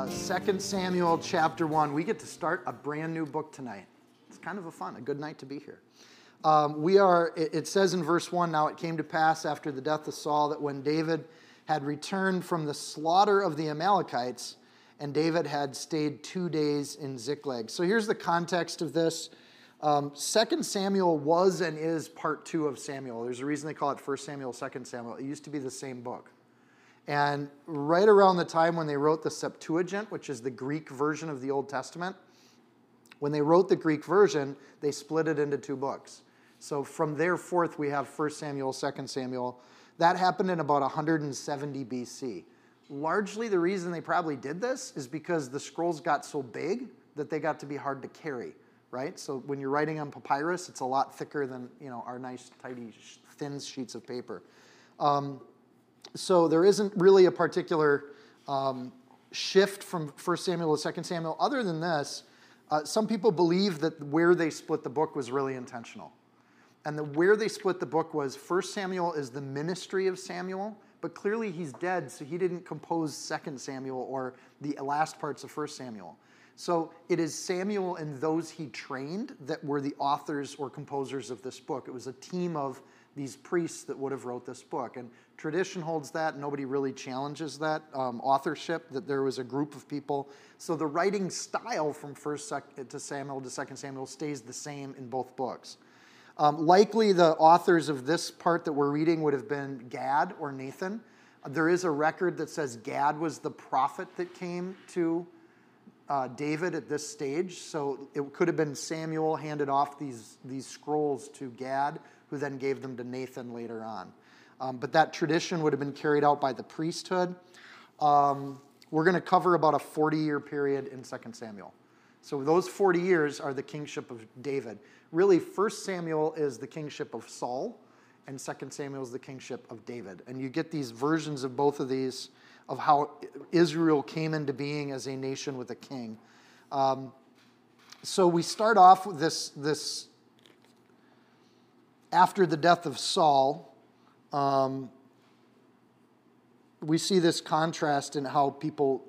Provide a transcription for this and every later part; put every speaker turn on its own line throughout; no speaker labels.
Uh, 2 Samuel chapter 1. We get to start a brand new book tonight. It's kind of a fun, a good night to be here. Um, we are, it, it says in verse 1 Now it came to pass after the death of Saul that when David had returned from the slaughter of the Amalekites, and David had stayed two days in Ziklag. So here's the context of this. Um, 2 Samuel was and is part two of Samuel. There's a reason they call it 1 Samuel, 2 Samuel. It used to be the same book. And right around the time when they wrote the Septuagint, which is the Greek version of the Old Testament, when they wrote the Greek version, they split it into two books. So from there forth, we have 1 Samuel, 2 Samuel. That happened in about 170 BC. Largely, the reason they probably did this is because the scrolls got so big that they got to be hard to carry, right? So when you're writing on papyrus, it's a lot thicker than you know our nice, tidy, thin sheets of paper. Um, so there isn't really a particular um, shift from 1 Samuel to 2 Samuel. Other than this, uh, some people believe that where they split the book was really intentional. And the where they split the book was 1 Samuel is the ministry of Samuel, but clearly he's dead, so he didn't compose 2 Samuel or the last parts of 1 Samuel. So it is Samuel and those he trained that were the authors or composers of this book. It was a team of these priests that would have wrote this book. And tradition holds that. Nobody really challenges that um, authorship, that there was a group of people. So the writing style from 1st to Samuel to 2nd Samuel stays the same in both books. Um, likely the authors of this part that we're reading would have been Gad or Nathan. There is a record that says Gad was the prophet that came to uh, David at this stage. So it could have been Samuel handed off these, these scrolls to Gad, who then gave them to Nathan later on. Um, but that tradition would have been carried out by the priesthood. Um, we're going to cover about a 40 year period in 2 Samuel. So those 40 years are the kingship of David. Really, 1 Samuel is the kingship of Saul, and 2 Samuel is the kingship of David. And you get these versions of both of these of how Israel came into being as a nation with a king. Um, so we start off with this, this after the death of Saul, um, we see this contrast in how people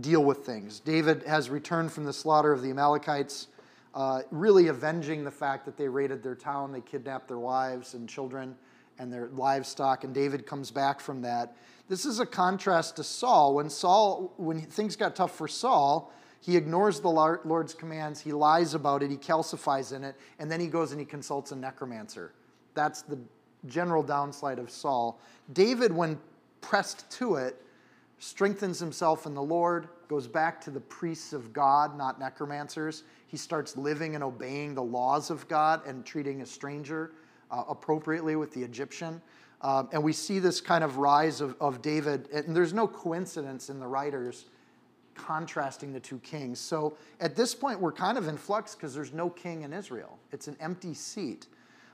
deal with things. David has returned from the slaughter of the Amalekites, uh, really avenging the fact that they raided their town, they kidnapped their wives and children and their livestock, and David comes back from that. This is a contrast to Saul. When Saul, when things got tough for Saul, he ignores the Lord's commands, he lies about it, he calcifies in it, and then he goes and he consults a necromancer. That's the general downside of Saul. David, when pressed to it, strengthens himself in the Lord, goes back to the priests of God, not necromancers. He starts living and obeying the laws of God and treating a stranger uh, appropriately with the Egyptian. Um, and we see this kind of rise of, of David, and there's no coincidence in the writers contrasting the two kings. So at this point, we're kind of in flux because there's no king in Israel, it's an empty seat.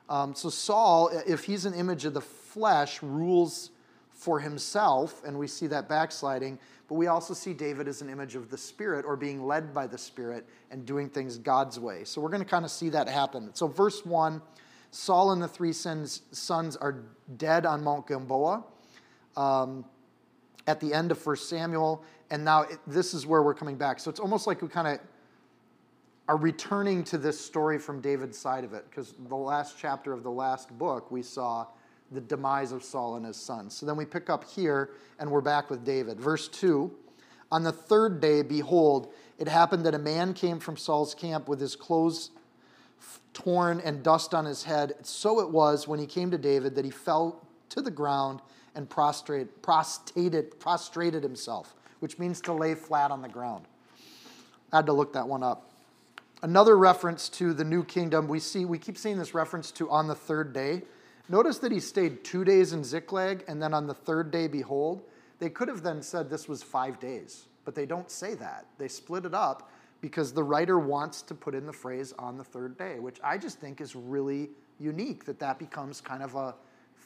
Um, so Saul, if he's an image of the flesh, rules for himself, and we see that backsliding. But we also see David as an image of the Spirit or being led by the Spirit and doing things God's way. So we're going to kind of see that happen. So, verse 1 Saul and the three sons, sons are dead on Mount Gilboa um, at the end of 1 Samuel and now it, this is where we're coming back. So it's almost like we kind of are returning to this story from David's side of it, because the last chapter of the last book, we saw the demise of Saul and his sons. So then we pick up here, and we're back with David. Verse 2 On the third day, behold, it happened that a man came from Saul's camp with his clothes torn and dust on his head. So it was when he came to David that he fell to the ground and prostrate, prostrated, prostrated himself which means to lay flat on the ground. I had to look that one up. Another reference to the new kingdom, we see we keep seeing this reference to on the third day. Notice that he stayed two days in Ziklag, and then on the third day, behold. They could have then said this was five days, but they don't say that. They split it up because the writer wants to put in the phrase on the third day, which I just think is really unique that that becomes kind of a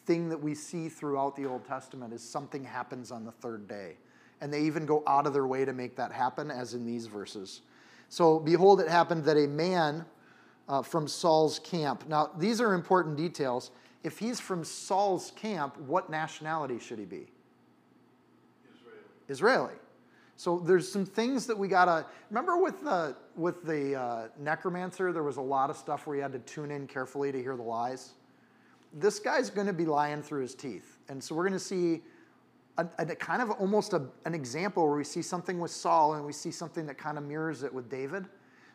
thing that we see throughout the Old Testament is something happens on the third day. And they even go out of their way to make that happen, as in these verses. So, behold, it happened that a man uh, from Saul's camp. Now, these are important details. If he's from Saul's camp, what nationality should he be?
Israeli.
Israeli. So there's some things that we gotta remember with the with the uh, necromancer. There was a lot of stuff where you had to tune in carefully to hear the lies. This guy's going to be lying through his teeth, and so we're going to see a, a, kind of almost a, an example where we see something with Saul and we see something that kind of mirrors it with David.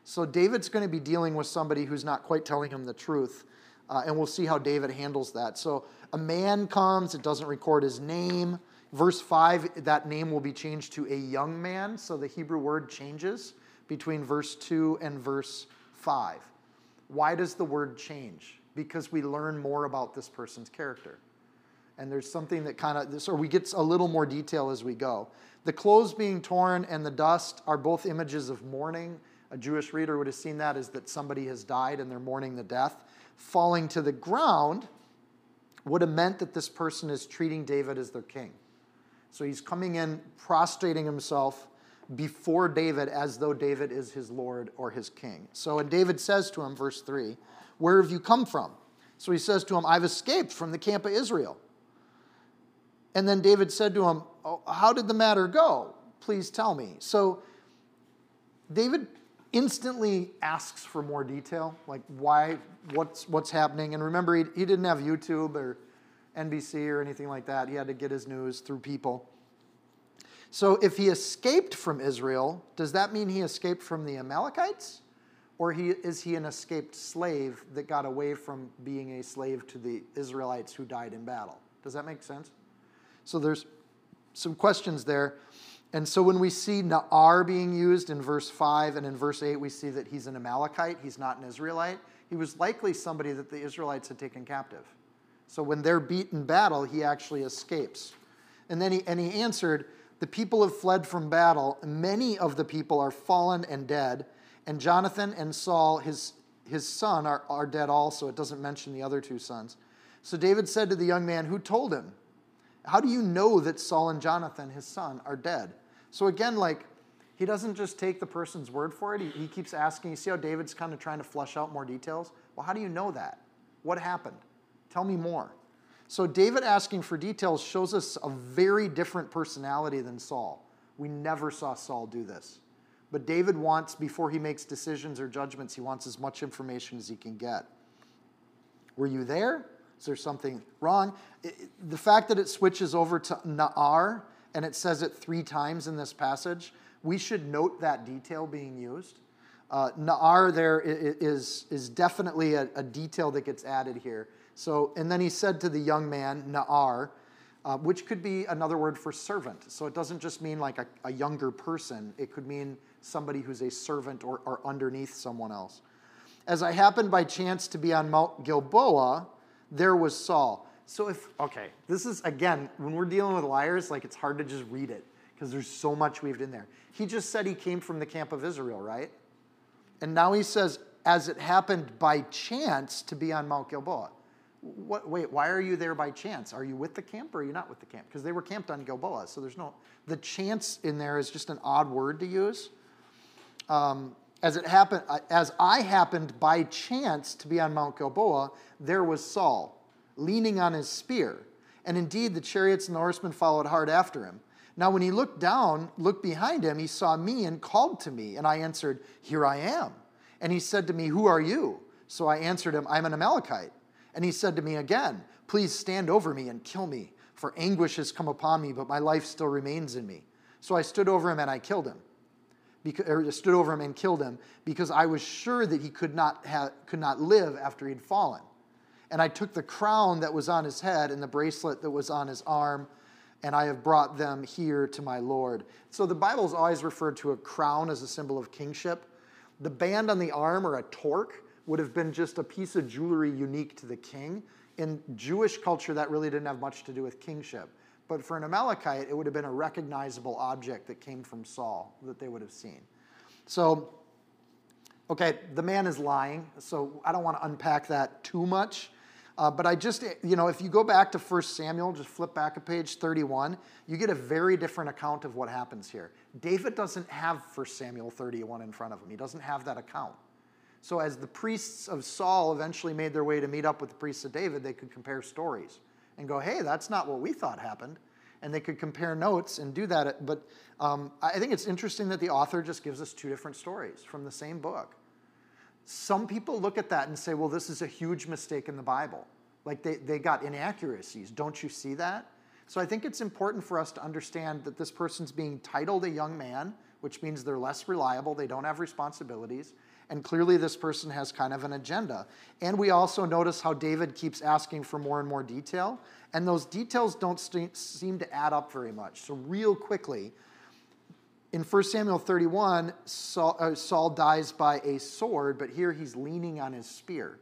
So David's going to be dealing with somebody who's not quite telling him the truth. Uh, and we'll see how David handles that. So a man comes, it doesn't record his name. Verse 5, that name will be changed to a young man. So the Hebrew word changes between verse 2 and verse 5. Why does the word change? Because we learn more about this person's character. And there's something that kind of, or we get a little more detail as we go. The clothes being torn and the dust are both images of mourning. A Jewish reader would have seen that as that somebody has died and they're mourning the death falling to the ground would have meant that this person is treating David as their king. So he's coming in, prostrating himself before David as though David is his Lord or his king. So, and David says to him, verse 3, Where have you come from? So he says to him, I've escaped from the camp of Israel. And then David said to him, oh, How did the matter go? Please tell me. So David instantly asks for more detail, like why, what's, what's happening. And remember, he, he didn't have YouTube or NBC or anything like that. He had to get his news through people. So if he escaped from Israel, does that mean he escaped from the Amalekites? Or he, is he an escaped slave that got away from being a slave to the Israelites who died in battle? Does that make sense? So there's some questions there. And so when we see Na'ar being used in verse 5 and in verse 8, we see that he's an Amalekite, he's not an Israelite. He was likely somebody that the Israelites had taken captive. So when they're beat in battle, he actually escapes. And then he, and he answered, The people have fled from battle. Many of the people are fallen and dead. And Jonathan and Saul, his, his son, are, are dead also. It doesn't mention the other two sons. So David said to the young man, Who told him? How do you know that Saul and Jonathan, his son, are dead? So again, like, he doesn't just take the person's word for it. He, he keeps asking. You see how David's kind of trying to flush out more details? Well, how do you know that? What happened? Tell me more. So David asking for details shows us a very different personality than Saul. We never saw Saul do this. But David wants, before he makes decisions or judgments, he wants as much information as he can get. Were you there? Is there something wrong? The fact that it switches over to Na'ar and it says it three times in this passage, we should note that detail being used. Uh, Na'ar there is, is definitely a, a, detail that gets added here. So, and then he said to the young man, Na'ar, uh, which could be another word for servant. So it doesn't just mean like a, a younger person, it could mean somebody who's a servant or, or underneath someone else. As I happened by chance to be on Mount Gilboa, there was Saul. So if, okay, this is, again, when we're dealing with liars, like it's hard to just read it because there's so much weaved in there. He just said he came from the camp of Israel, right? And now he says, as it happened by chance to be on Mount Gilboa. What, wait, why are you there by chance? Are you with the camp or are you not with the camp? Because they were camped on Gilboa, so there's no, the chance in there is just an odd word to use. Um, as it happened, as I happened by chance to be on Mount Gilboa, there was Saul leaning on his spear. And indeed, the chariots and the horsemen followed hard after him. Now, when he looked down, looked behind him, he saw me and called to me. And I answered, Here I am. And he said to me, Who are you? So I answered him, I'm an Amalekite. And he said to me again, Please stand over me and kill me, for anguish has come upon me, but my life still remains in me. So I stood over him and I killed him. Or stood over him and killed him because I was sure that he could not, have, could not live after he'd fallen. And I took the crown that was on his head and the bracelet that was on his arm, and I have brought them here to my Lord. So the Bible is always referred to a crown as a symbol of kingship. The band on the arm or a torque would have been just a piece of jewelry unique to the king. In Jewish culture, that really didn't have much to do with kingship. But for an Amalekite, it would have been a recognizable object that came from Saul that they would have seen. So, okay, the man is lying, so I don't want to unpack that too much. Uh, but I just, you know, if you go back to 1 Samuel, just flip back a page 31, you get a very different account of what happens here. David doesn't have 1 Samuel 31 in front of him, he doesn't have that account. So, as the priests of Saul eventually made their way to meet up with the priests of David, they could compare stories and go, hey, that's not what we thought happened. And they could compare notes and do that. But um, I think it's interesting that the author just gives us two different stories from the same book. Some people look at that and say, well, this is a huge mistake in the Bible. Like they, they got inaccuracies. Don't you see that? So I think it's important for us to understand that this person's being titled a young man, which means they're less reliable, they don't have responsibilities, and clearly this person has kind of an agenda. And we also notice how David keeps asking for more and more detail, and those details don't st- seem to add up very much. So, real quickly, in 1 Samuel 31, Saul, uh, Saul, dies by a sword, but here he's leaning on his spear.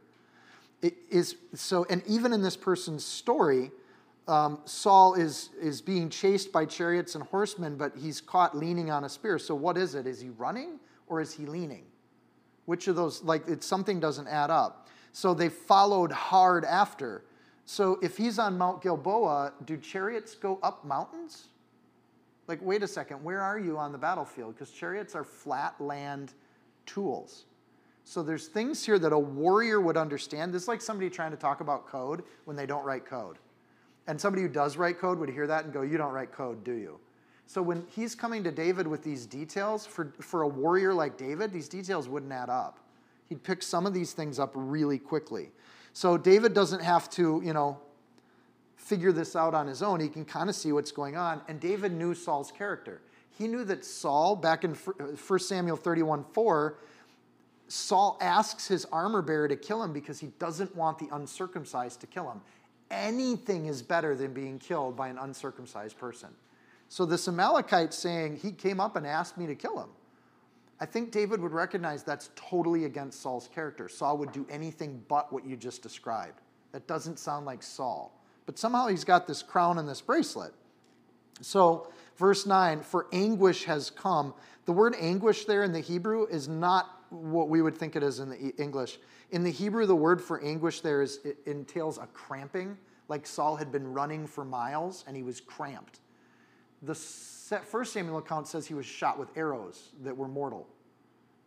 It is so, and even in this person's story, um, Saul is is being chased by chariots and horsemen, but he's caught leaning on a spear. So what is it? Is he running or is he leaning? Which of those? Like it's something doesn't add up. So they followed hard after. So if he's on Mount Gilboa, do chariots go up mountains? Like, wait a second, where are you on the battlefield? Because chariots are flat land tools. So there's things here that a warrior would understand. This is like somebody trying to talk about code when they don't write code. And somebody who does write code would hear that and go, You don't write code, do you? So when he's coming to David with these details, for, for a warrior like David, these details wouldn't add up. He'd pick some of these things up really quickly. So David doesn't have to, you know, figure this out on his own. He can kind of see what's going on. And David knew Saul's character. He knew that Saul, back in 1 Samuel 31 4, Saul asks his armor bearer to kill him because he doesn't want the uncircumcised to kill him. Anything is better than being killed by an uncircumcised person. So this Amalekite saying, he came up and asked me to kill him. I think David would recognize that's totally against Saul's character. Saul would do anything but what you just described. That doesn't sound like Saul but somehow he's got this crown and this bracelet. So, verse 9, for anguish has come. The word anguish there in the Hebrew is not what we would think it is in the English. In the Hebrew, the word for anguish there is, entails a cramping, like Saul had been running for miles and he was cramped. The first Samuel account says he was shot with arrows that were mortal.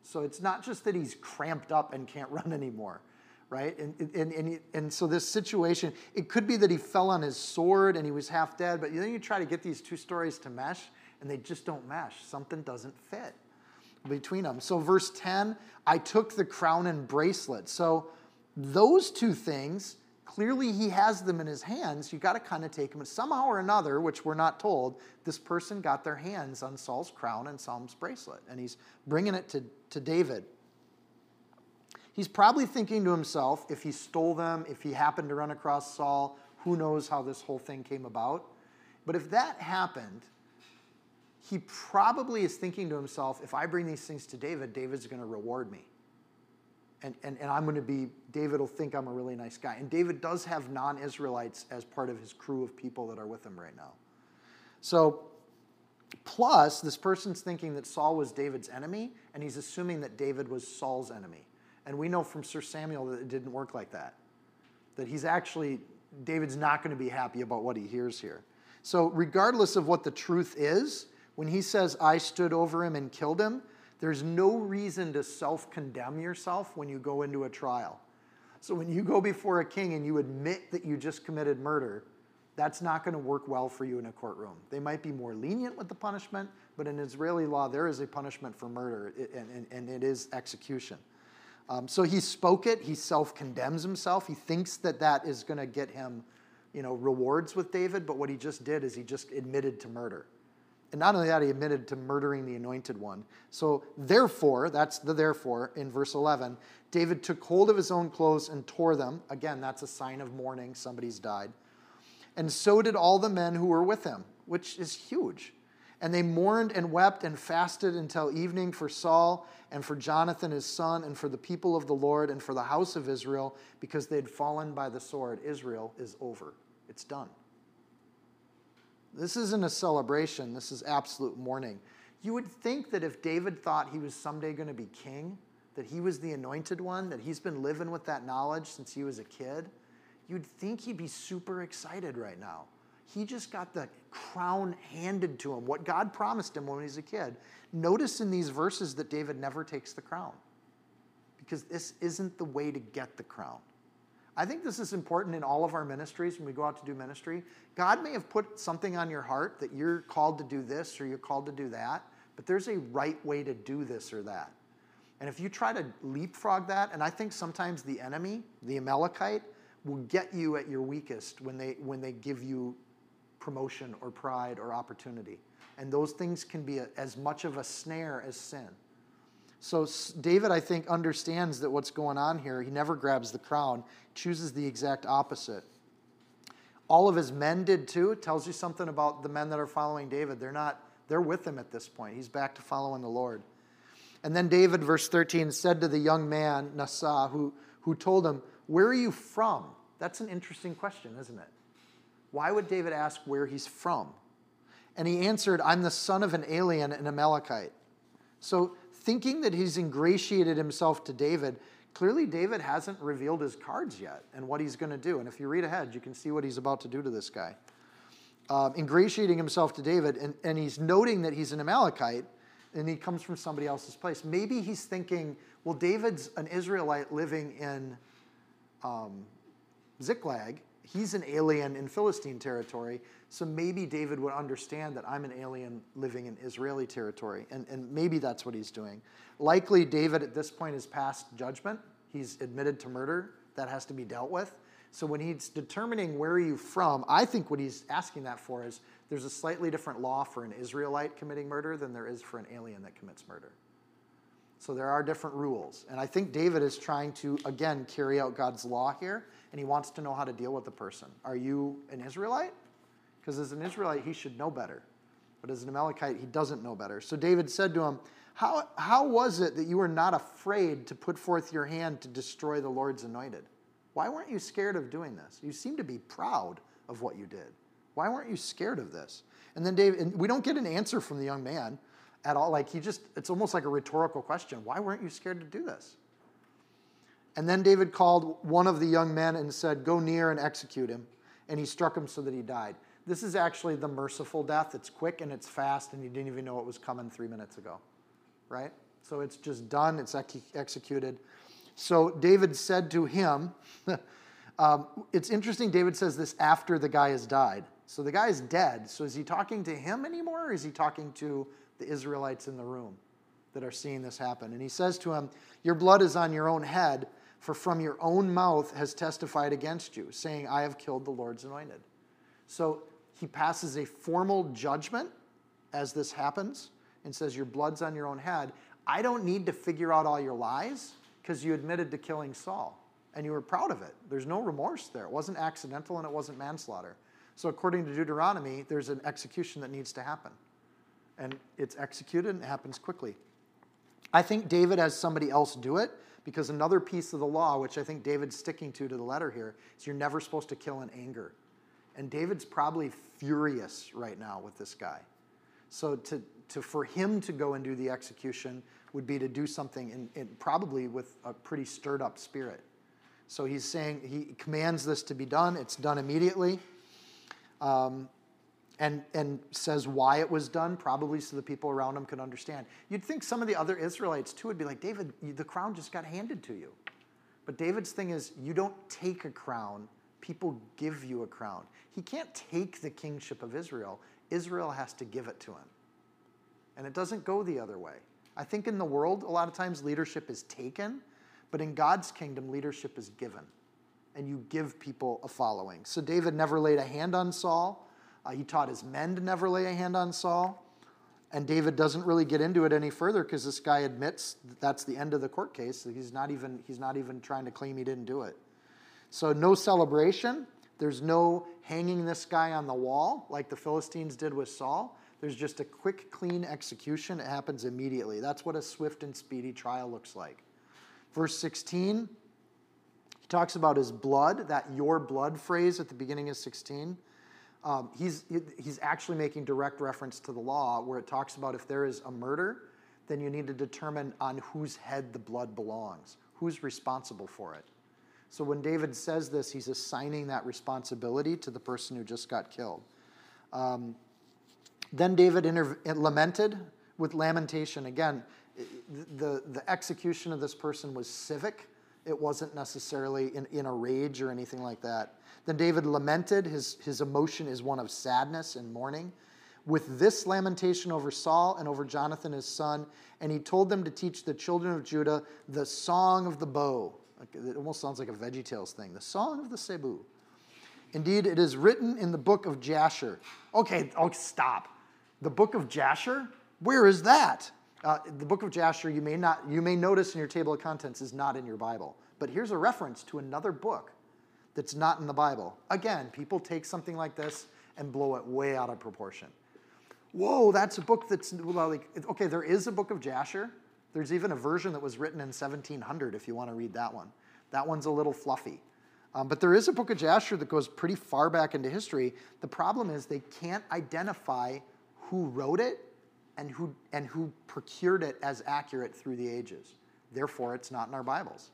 So it's not just that he's cramped up and can't run anymore right? And, and, and, and so this situation, it could be that he fell on his sword and he was half dead, but then you try to get these two stories to mesh and they just don't mesh. Something doesn't fit between them. So, verse 10, I took the crown and bracelet. So, those two things, clearly he has them in his hands. You got to kind of take them. Somehow or another, which we're not told, this person got their hands on Saul's crown and Saul's bracelet, and he's bringing it to, to David. He's probably thinking to himself, if he stole them, if he happened to run across Saul, who knows how this whole thing came about. But if that happened, he probably is thinking to himself, if I bring these things to David, David's going to reward me. And, and, and I'm going to be, David will think I'm a really nice guy. And David does have non Israelites as part of his crew of people that are with him right now. So, plus, this person's thinking that Saul was David's enemy, and he's assuming that David was Saul's enemy. And we know from Sir Samuel that it didn't work like that. That he's actually, David's not going to be happy about what he hears here. So, regardless of what the truth is, when he says, I stood over him and killed him, there's no reason to self condemn yourself when you go into a trial. So, when you go before a king and you admit that you just committed murder, that's not going to work well for you in a courtroom. They might be more lenient with the punishment, but in Israeli law, there is a punishment for murder, and, and it is execution. Um, so he spoke it. He self-condemns himself. He thinks that that is going to get him, you know, rewards with David. But what he just did is he just admitted to murder, and not only that, he admitted to murdering the Anointed One. So therefore, that's the therefore in verse 11. David took hold of his own clothes and tore them. Again, that's a sign of mourning. Somebody's died. And so did all the men who were with him, which is huge. And they mourned and wept and fasted until evening for Saul and for Jonathan his son and for the people of the Lord and for the house of Israel because they had fallen by the sword. Israel is over. It's done. This isn't a celebration, this is absolute mourning. You would think that if David thought he was someday going to be king, that he was the anointed one, that he's been living with that knowledge since he was a kid, you'd think he'd be super excited right now. He just got the crown handed to him, what God promised him when he was a kid. Notice in these verses that David never takes the crown because this isn't the way to get the crown. I think this is important in all of our ministries when we go out to do ministry. God may have put something on your heart that you're called to do this or you're called to do that, but there's a right way to do this or that. And if you try to leapfrog that, and I think sometimes the enemy, the Amalekite, will get you at your weakest when they when they give you promotion or pride or opportunity. And those things can be a, as much of a snare as sin. So David, I think, understands that what's going on here. He never grabs the crown, chooses the exact opposite. All of his men did too. It tells you something about the men that are following David. They're not, they're with him at this point. He's back to following the Lord. And then David, verse 13, said to the young man, Na'ar, who, who told him, Where are you from? That's an interesting question, isn't it? Why would David ask where he's from? And he answered, I'm the son of an alien, an Amalekite. So, thinking that he's ingratiated himself to David, clearly David hasn't revealed his cards yet and what he's going to do. And if you read ahead, you can see what he's about to do to this guy. Um, ingratiating himself to David, and, and he's noting that he's an Amalekite and he comes from somebody else's place. Maybe he's thinking, well, David's an Israelite living in um, Ziklag, he's an alien in Philistine territory, so maybe David would understand that I'm an alien living in Israeli territory, and, and maybe that's what he's doing. Likely, David at this point has passed judgment. He's admitted to murder. That has to be dealt with. So when he's determining where are you from, I think what he's asking that for is there's a slightly different law for an Israelite committing murder than there is for an alien that commits murder. So there are different rules. And I think David is trying to, again, carry out God's law here and he wants to know how to deal with the person. Are you an Israelite? Because as an Israelite, he should know better. But as an Amalekite, he doesn't know better. So David said to him, how, how was it that you were not afraid to put forth your hand to destroy the Lord's anointed? Why weren't you scared of doing this? You seem to be proud of what you did. Why weren't you scared of this? And then David, and we don't get an answer from the young man at all. Like he just, it's almost like a rhetorical question. Why weren't you scared to do this? And then David called one of the young men and said, Go near and execute him. And he struck him so that he died. This is actually the merciful death. It's quick and it's fast, and you didn't even know it was coming three minutes ago. Right? So it's just done, it's ex- executed. So David said to him, um, It's interesting, David says this after the guy has died. So the guy is dead. So is he talking to him anymore, or is he talking to the Israelites in the room that are seeing this happen? And he says to him, Your blood is on your own head for from your own mouth has testified against you, saying, I have killed the Lord's anointed. So he passes a formal judgment as this happens and says, Your blood's on your own head. I don't need to figure out all your lies because you admitted to killing Saul and you were proud of it. There's no remorse there. It wasn't accidental and it wasn't manslaughter. So, according to Deuteronomy, there's an execution that needs to happen. And it's executed and it happens quickly. I think David has somebody else do it because another piece of the law, which I think David's sticking to to the letter here, is you're never supposed to kill in anger. And David's probably furious right now with this guy. So to, to for him to go and do the execution would be to do something in, in probably with a pretty stirred up spirit. So he's saying he commands this to be done. It's done immediately. Um, and, and says why it was done, probably so the people around him could understand. You'd think some of the other Israelites too would be like, David, the crown just got handed to you. But David's thing is, you don't take a crown, people give you a crown. He can't take the kingship of Israel, Israel has to give it to him. And it doesn't go the other way. I think in the world, a lot of times leadership is taken, but in God's kingdom, leadership is given. And you give people a following. So David never laid a hand on Saul. Uh, he taught his men to never lay a hand on Saul. And David doesn't really get into it any further because this guy admits that that's the end of the court case. He's not even he's not even trying to claim he didn't do it. So no celebration. There's no hanging this guy on the wall like the Philistines did with Saul. There's just a quick, clean execution. It happens immediately. That's what a swift and speedy trial looks like. Verse 16, he talks about his blood, that your blood phrase at the beginning of 16. Um, he's, he's actually making direct reference to the law where it talks about if there is a murder, then you need to determine on whose head the blood belongs, who's responsible for it. So when David says this, he's assigning that responsibility to the person who just got killed. Um, then David lamented with lamentation. Again, the, the execution of this person was civic. It wasn't necessarily in, in a rage or anything like that. Then David lamented. His, his emotion is one of sadness and mourning. With this lamentation over Saul and over Jonathan his son, and he told them to teach the children of Judah the song of the bow. It almost sounds like a VeggieTales thing. The song of the Cebu. Indeed, it is written in the book of Jasher. Okay, oh, stop. The book of Jasher? Where is that? Uh, the book of Jasher, you may, not, you may notice in your table of contents, is not in your Bible. But here's a reference to another book that's not in the Bible. Again, people take something like this and blow it way out of proportion. Whoa, that's a book that's like, okay, there is a book of Jasher. There's even a version that was written in 1700 if you want to read that one. That one's a little fluffy. Um, but there is a book of Jasher that goes pretty far back into history. The problem is they can't identify who wrote it and who, and who procured it as accurate through the ages. Therefore, it's not in our Bibles.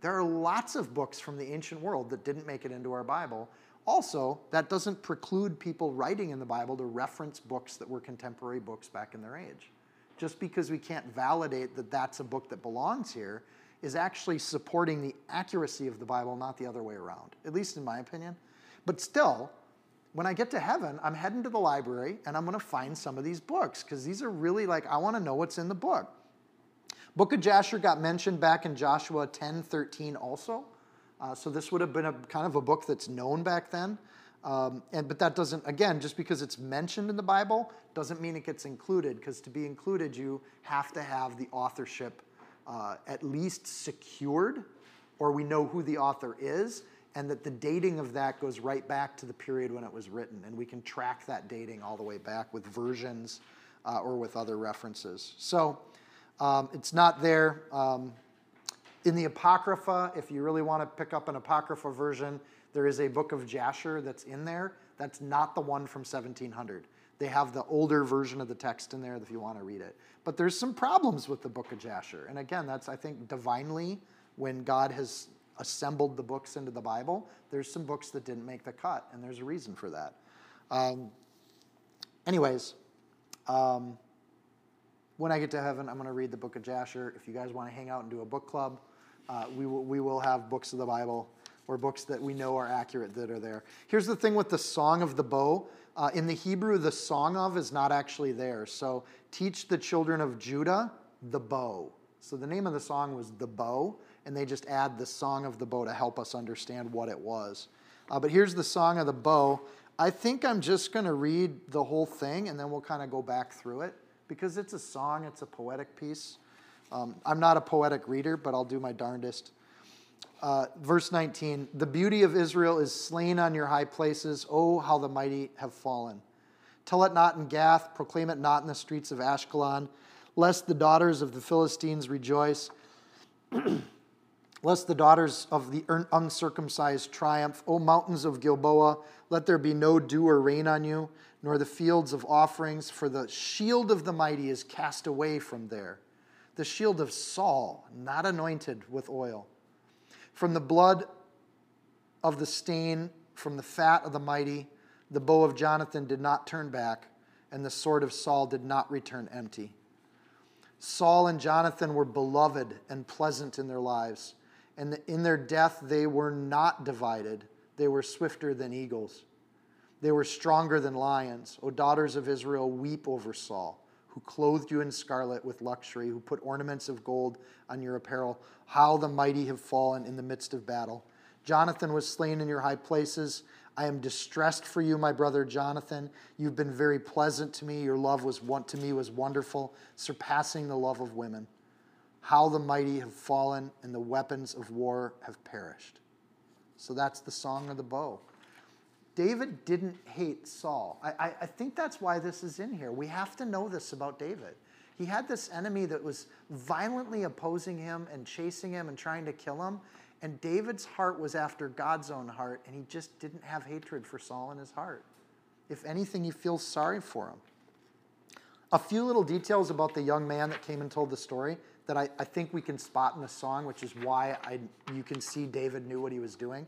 There are lots of books from the ancient world that didn't make it into our Bible. Also, that doesn't preclude people writing in the Bible to reference books that were contemporary books back in their age. Just because we can't validate that that's a book that belongs here is actually supporting the accuracy of the Bible, not the other way around, at least in my opinion. But still, when I get to heaven, I'm heading to the library and I'm going to find some of these books because these are really like, I want to know what's in the book. Book of Jasher got mentioned back in Joshua 10 13 also. Uh, so this would have been a kind of a book that's known back then. Um, and but that doesn't again just because it's mentioned in the Bible doesn't mean it gets included because to be included you have to have the authorship uh, at least secured, or we know who the author is, and that the dating of that goes right back to the period when it was written. And we can track that dating all the way back with versions uh, or with other references. So um, it's not there. Um, in the Apocrypha, if you really want to pick up an Apocrypha version, there is a book of Jasher that's in there. That's not the one from 1700. They have the older version of the text in there if you want to read it. But there's some problems with the book of Jasher. And again, that's, I think, divinely when God has assembled the books into the Bible, there's some books that didn't make the cut, and there's a reason for that. Um, anyways, um, when I get to heaven, I'm going to read the book of Jasher. If you guys want to hang out and do a book club, uh, we, will, we will have books of the Bible or books that we know are accurate that are there. Here's the thing with the Song of the Bow. Uh, in the Hebrew, the song of is not actually there. So, teach the children of Judah the bow. So, the name of the song was The Bow and they just add the song of the bow to help us understand what it was. Uh, but here's the song of the bow. I think I'm just going to read the whole thing and then we'll kind of go back through it because it's a song, it's a poetic piece. Um, I'm not a poetic reader, but I'll do my darndest. Uh, verse 19 The beauty of Israel is slain on your high places. Oh, how the mighty have fallen. Tell it not in Gath, proclaim it not in the streets of Ashkelon, lest the daughters of the Philistines rejoice. lest the daughters of the uncircumcised triumph. O mountains of Gilboa, let there be no dew or rain on you, nor the fields of offerings, for the shield of the mighty is cast away from there. The shield of Saul, not anointed with oil. From the blood of the stain, from the fat of the mighty, the bow of Jonathan did not turn back, and the sword of Saul did not return empty. Saul and Jonathan were beloved and pleasant in their lives and in their death they were not divided. They were swifter than eagles. They were stronger than lions. O daughters of Israel, weep over Saul, who clothed you in scarlet with luxury, who put ornaments of gold on your apparel. How the mighty have fallen in the midst of battle. Jonathan was slain in your high places. I am distressed for you, my brother Jonathan. You've been very pleasant to me. Your love was to me was wonderful, surpassing the love of women how the mighty have fallen and the weapons of war have perished. So that's the song of the bow. David didn't hate Saul. I, I, I think that's why this is in here. We have to know this about David. He had this enemy that was violently opposing him and chasing him and trying to kill him. And David's heart was after God's own heart, and he just didn't have hatred for Saul in his heart. If anything, he feels sorry for him. A few little details about the young man that came and told the story that I, I think we can spot in the song, which is why I, you can see David knew what he was doing.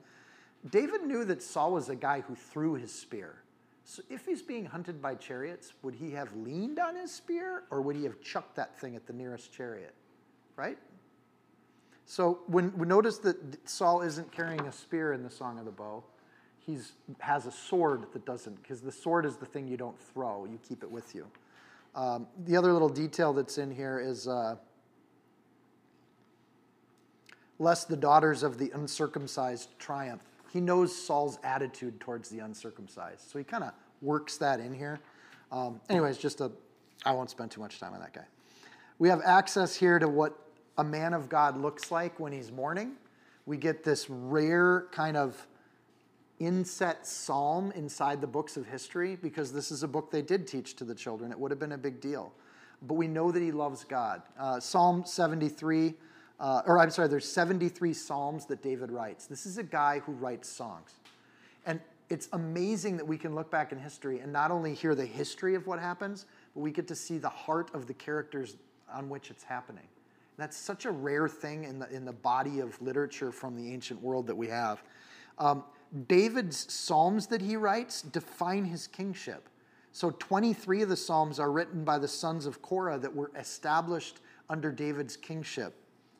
David knew that Saul was a guy who threw his spear. So if he's being hunted by chariots, would he have leaned on his spear or would he have chucked that thing at the nearest chariot? Right? So when we notice that Saul isn't carrying a spear in the Song of the Bow, he has a sword that doesn't, because the sword is the thing you don't throw, you keep it with you. Um, the other little detail that's in here is uh, lest the daughters of the uncircumcised triumph. He knows Saul's attitude towards the uncircumcised. So he kind of works that in here. Um, anyways, just a, I won't spend too much time on that guy. We have access here to what a man of God looks like when he's mourning. We get this rare kind of inset psalm inside the books of history because this is a book they did teach to the children. It would have been a big deal. But we know that he loves God. Uh, psalm 73 uh, or I'm sorry, there's 73 psalms that David writes. This is a guy who writes songs. And it's amazing that we can look back in history and not only hear the history of what happens, but we get to see the heart of the characters on which it's happening. And that's such a rare thing in the, in the body of literature from the ancient world that we have. Um, David's psalms that he writes define his kingship. So 23 of the psalms are written by the sons of Korah that were established under David's kingship.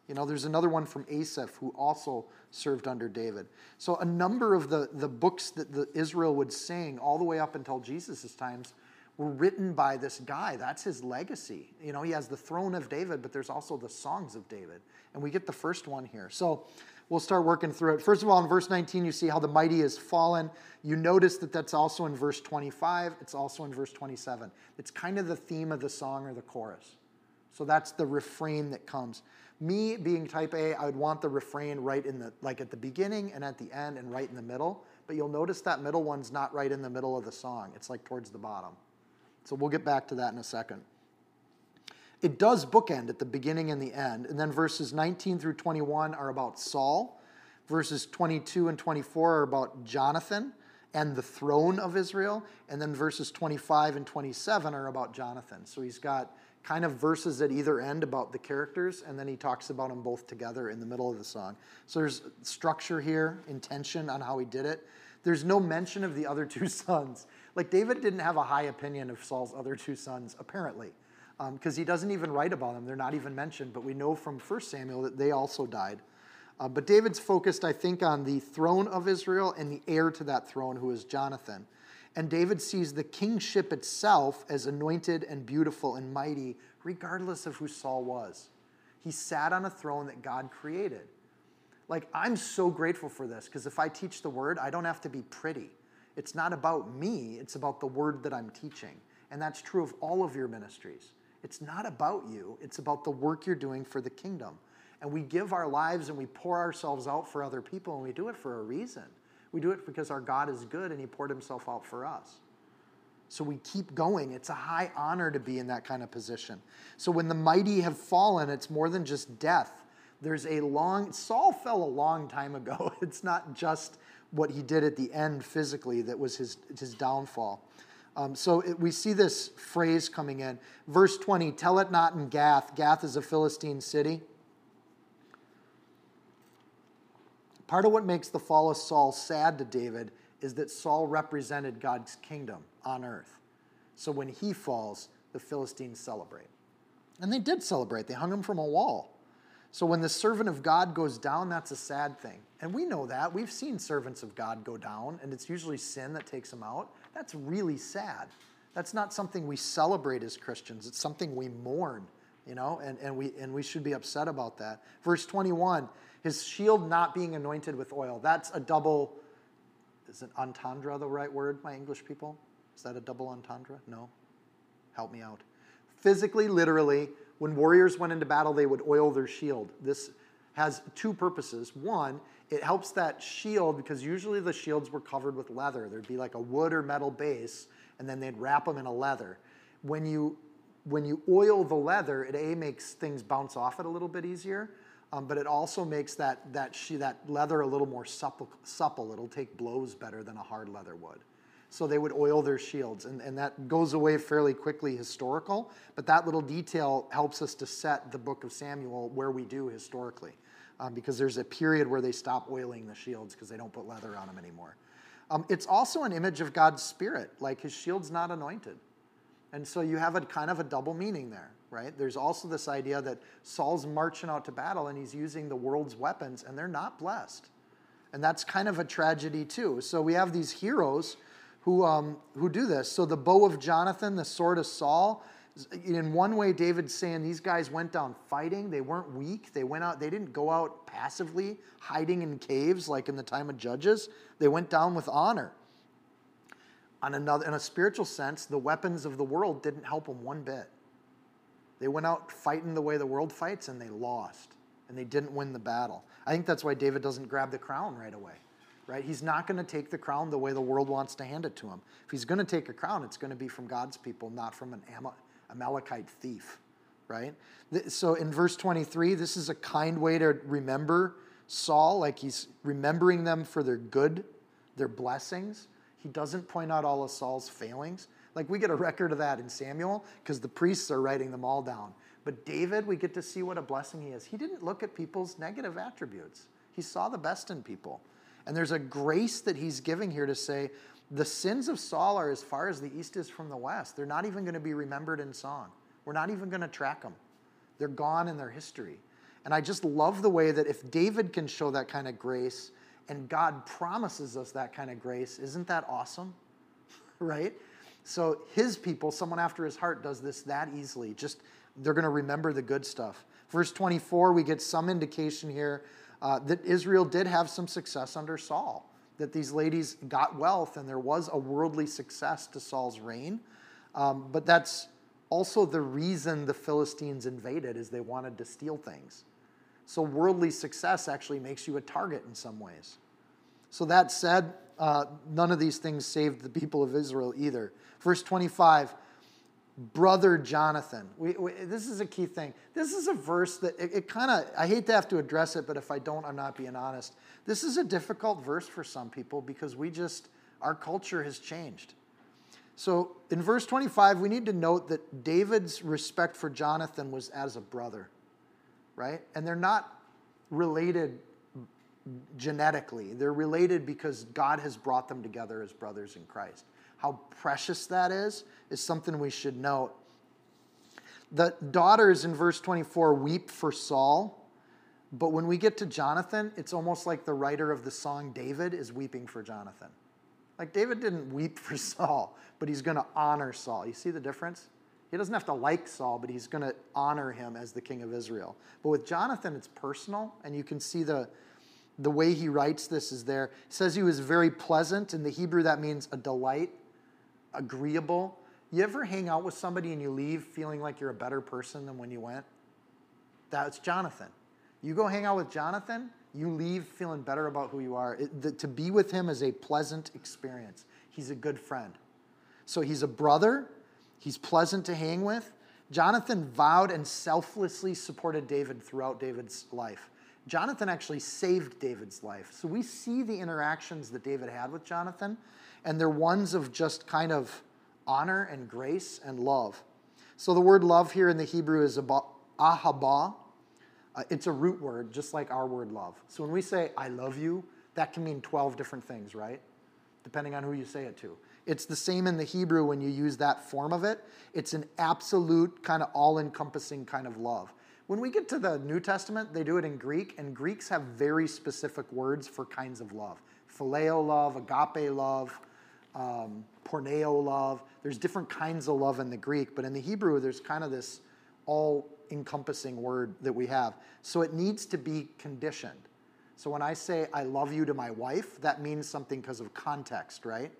You know, there's another one from Asaph who also served under David. So a number of the, the books that the Israel would sing all the way up until Jesus' times were written by this guy. That's his legacy. You know, he has the throne of David, but there's also the songs of David. And we get the first one here. So we'll start working through it. First of all, in verse 19, you see how the mighty is fallen. You notice that that's also in verse 25. It's also in verse 27. It's kind of the theme of the song or the chorus. So that's the refrain that comes. Me being type A, I would want the refrain right in the, like at the beginning and at the end and right in the middle. But you'll notice that middle one's not right in the middle of the song. It's like towards the bottom. So we'll get back to that in a second. It does bookend at the beginning and the end. And then verses 19 through 21 are about Saul. Verses 22 and 24 are about Jonathan and the throne of Israel. And then verses 25 and 27 are about Jonathan. So he's got kind of verses at either end about the characters, and then he talks about them both together in the middle of the song. So there's structure here, intention on how he did it. There's no mention of the other two sons. Like David didn't have a high opinion of Saul's other two sons, apparently, because um, he doesn't even write about them. They're not even mentioned, but we know from 1 Samuel that they also died. Uh, but David's focused, I think, on the throne of Israel and the heir to that throne, who is Jonathan. And David sees the kingship itself as anointed and beautiful and mighty, regardless of who Saul was. He sat on a throne that God created. Like, I'm so grateful for this because if I teach the word, I don't have to be pretty. It's not about me, it's about the word that I'm teaching. And that's true of all of your ministries. It's not about you, it's about the work you're doing for the kingdom. And we give our lives and we pour ourselves out for other people, and we do it for a reason. We do it because our God is good and He poured Himself out for us. So we keep going. It's a high honor to be in that kind of position. So when the mighty have fallen, it's more than just death. There's a long, Saul fell a long time ago. It's not just what he did at the end physically that was his, his downfall. Um, so it, we see this phrase coming in. Verse 20 Tell it not in Gath. Gath is a Philistine city. Part of what makes the fall of Saul sad to David is that Saul represented God's kingdom on earth. So when he falls, the Philistines celebrate. And they did celebrate, they hung him from a wall. So when the servant of God goes down, that's a sad thing. And we know that. We've seen servants of God go down, and it's usually sin that takes them out. That's really sad. That's not something we celebrate as Christians, it's something we mourn, you know, and, and, we, and we should be upset about that. Verse 21 his shield not being anointed with oil. That's a double, is it entendre the right word, my English people? Is that a double entendre? No? Help me out. Physically, literally, when warriors went into battle, they would oil their shield. This has two purposes. One, it helps that shield because usually the shields were covered with leather. There'd be like a wood or metal base, and then they'd wrap them in a leather. When you when you oil the leather, it a makes things bounce off it a little bit easier, um, but it also makes that that she, that leather a little more supple, supple. It'll take blows better than a hard leather would. So they would oil their shields, and, and that goes away fairly quickly historical. But that little detail helps us to set the book of Samuel where we do historically, um, because there's a period where they stop oiling the shields because they don't put leather on them anymore. Um, it's also an image of God's spirit, like his shield's not anointed. And so you have a kind of a double meaning there, right? There's also this idea that Saul's marching out to battle and he's using the world's weapons and they're not blessed. And that's kind of a tragedy too. So we have these heroes who, um, who do this. So the bow of Jonathan, the sword of Saul, in one way, David's saying these guys went down fighting. They weren't weak. They went out, they didn't go out passively, hiding in caves like in the time of Judges. They went down with honor. On another, in a spiritual sense, the weapons of the world didn't help them one bit. They went out fighting the way the world fights and they lost and they didn't win the battle. I think that's why David doesn't grab the crown right away right? He's not going to take the crown the way the world wants to hand it to him. If he's going to take a crown, it's going to be from God's people, not from an Amalekite thief, right? So in verse 23, this is a kind way to remember Saul, like he's remembering them for their good, their blessings. He doesn't point out all of Saul's failings. Like we get a record of that in Samuel because the priests are writing them all down. But David, we get to see what a blessing he is. He didn't look at people's negative attributes, he saw the best in people. And there's a grace that he's giving here to say, the sins of Saul are as far as the east is from the west. They're not even going to be remembered in song. We're not even going to track them. They're gone in their history. And I just love the way that if David can show that kind of grace and God promises us that kind of grace, isn't that awesome? right? So his people, someone after his heart, does this that easily. Just they're going to remember the good stuff. Verse 24, we get some indication here uh, that Israel did have some success under Saul, that these ladies got wealth and there was a worldly success to Saul's reign. Um, but that's also the reason the Philistines invaded is they wanted to steal things. So worldly success actually makes you a target in some ways. So that said, uh, none of these things saved the people of Israel either. Verse 25 brother Jonathan. We, we, this is a key thing. This is a verse that it, it kind of, I hate to have to address it, but if I don't, I'm not being honest. This is a difficult verse for some people because we just, our culture has changed. So in verse 25, we need to note that David's respect for Jonathan was as a brother, right? And they're not related genetically, they're related because God has brought them together as brothers in Christ how precious that is, is something we should note. The daughters in verse 24 weep for Saul, but when we get to Jonathan, it's almost like the writer of the song David is weeping for Jonathan. Like David didn't weep for Saul, but he's going to honor Saul. You see the difference? He doesn't have to like Saul, but he's going to honor him as the king of Israel. But with Jonathan, it's personal, and you can see the, the way he writes this is there. He says he was very pleasant. In the Hebrew, that means a delight agreeable. You ever hang out with somebody and you leave feeling like you're a better person than when you went? That's Jonathan. You go hang out with Jonathan, you leave feeling better about who you are. It, the, to be with him is a pleasant experience. He's a good friend. So he's a brother, he's pleasant to hang with. Jonathan vowed and selflessly supported David throughout David's life. Jonathan actually saved David's life. So we see the interactions that David had with Jonathan, and they're ones of just kind of honor and grace and love. So the word love here in the Hebrew is ahaba. Uh, it's a root word, just like our word love. So when we say I love you, that can mean 12 different things, right? Depending on who you say it to. It's the same in the Hebrew when you use that form of it. It's an absolute, kind of all encompassing kind of love. When we get to the New Testament, they do it in Greek, and Greeks have very specific words for kinds of love phileo love, agape love, um, porneo love. There's different kinds of love in the Greek, but in the Hebrew, there's kind of this all encompassing word that we have. So it needs to be conditioned. So when I say I love you to my wife, that means something because of context, right?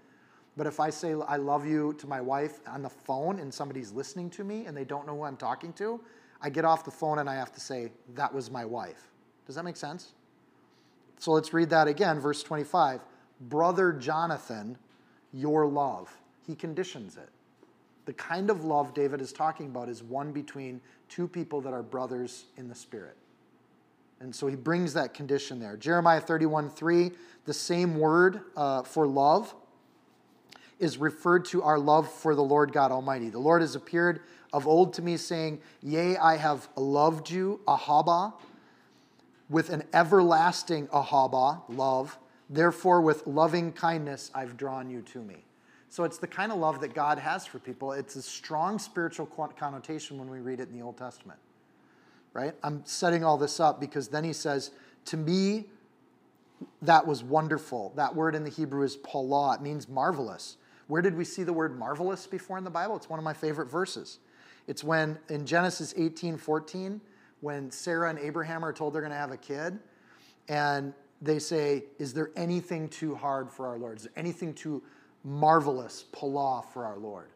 But if I say I love you to my wife on the phone and somebody's listening to me and they don't know who I'm talking to, I get off the phone and I have to say, that was my wife. Does that make sense? So let's read that again, verse 25. Brother Jonathan, your love. He conditions it. The kind of love David is talking about is one between two people that are brothers in the Spirit. And so he brings that condition there. Jeremiah 31 3, the same word uh, for love is referred to our love for the Lord God Almighty. The Lord has appeared of old to me, saying, Yea, I have loved you, ahaba, with an everlasting ahaba, love. Therefore, with loving kindness, I've drawn you to me. So it's the kind of love that God has for people. It's a strong spiritual connotation when we read it in the Old Testament. Right? I'm setting all this up because then he says, To me, that was wonderful. That word in the Hebrew is palah. It means marvelous. Where did we see the word marvelous before in the Bible? It's one of my favorite verses. It's when in Genesis 18 14, when Sarah and Abraham are told they're going to have a kid, and they say, Is there anything too hard for our Lord? Is there anything too marvelous, palah, for our Lord?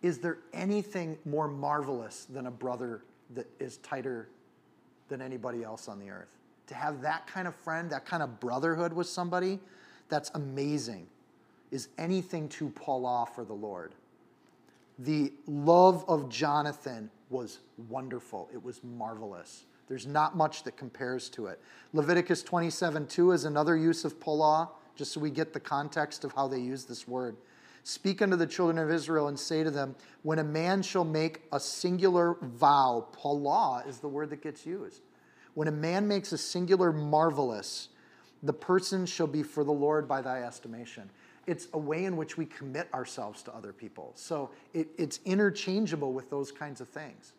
Is there anything more marvelous than a brother that is tighter than anybody else on the earth? To have that kind of friend, that kind of brotherhood with somebody, that's amazing. Is anything too palah for the Lord? The love of Jonathan was wonderful. It was marvelous. There's not much that compares to it. Leviticus 27 2 is another use of palah, just so we get the context of how they use this word. Speak unto the children of Israel and say to them, When a man shall make a singular vow, palah is the word that gets used. When a man makes a singular marvelous, the person shall be for the Lord by thy estimation. It's a way in which we commit ourselves to other people. So it, it's interchangeable with those kinds of things.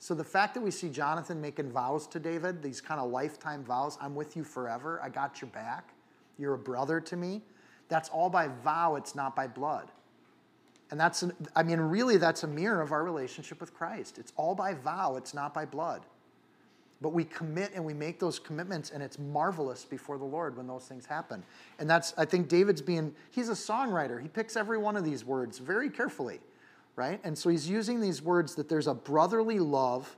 So the fact that we see Jonathan making vows to David, these kind of lifetime vows, I'm with you forever, I got your back, you're a brother to me, that's all by vow, it's not by blood. And that's, an, I mean, really, that's a mirror of our relationship with Christ. It's all by vow, it's not by blood. But we commit and we make those commitments, and it's marvelous before the Lord when those things happen. And that's, I think David's being, he's a songwriter. He picks every one of these words very carefully right? And so he's using these words that there's a brotherly love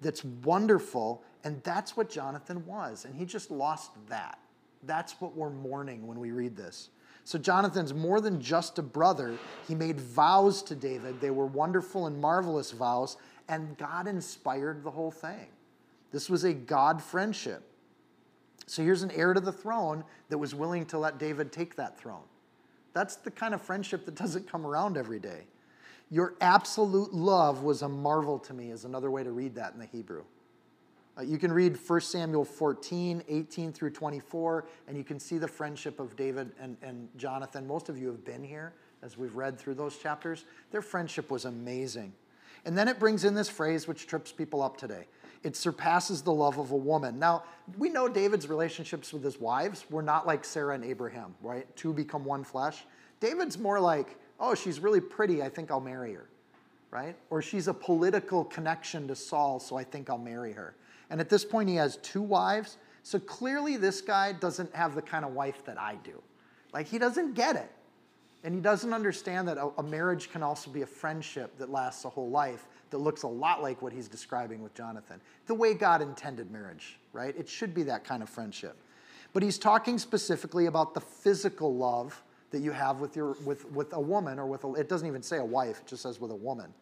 that's wonderful, and that's what Jonathan was. And he just lost that. That's what we're mourning when we read this. So Jonathan's more than just a brother. He made vows to David. They were wonderful and marvelous vows, and God inspired the whole thing. This was a God friendship. So here's an heir to the throne that was willing to let David take that throne. That's the kind of friendship that doesn't come around every day. Your absolute love was a marvel to me, is another way to read that in the Hebrew. Uh, you can read 1 Samuel 14, 18 through 24, and you can see the friendship of David and, and Jonathan. Most of you have been here as we've read through those chapters. Their friendship was amazing. And then it brings in this phrase which trips people up today it surpasses the love of a woman. Now, we know David's relationships with his wives were not like Sarah and Abraham, right? Two become one flesh. David's more like oh, she's really pretty, I think I'll marry her, right? Or she's a political connection to Saul, so I think I'll marry her. And at this point, he has two wives. So clearly, this guy doesn't have the kind of wife that I do. Like, he doesn't get it. And he doesn't understand that a, marriage can also be a friendship that lasts a whole life that looks a lot like what he's describing with Jonathan. The way God intended marriage, right? It should be that kind of friendship. But he's talking specifically about the physical love that you have with your with with a woman or with a, it doesn't even say a wife it just says with a woman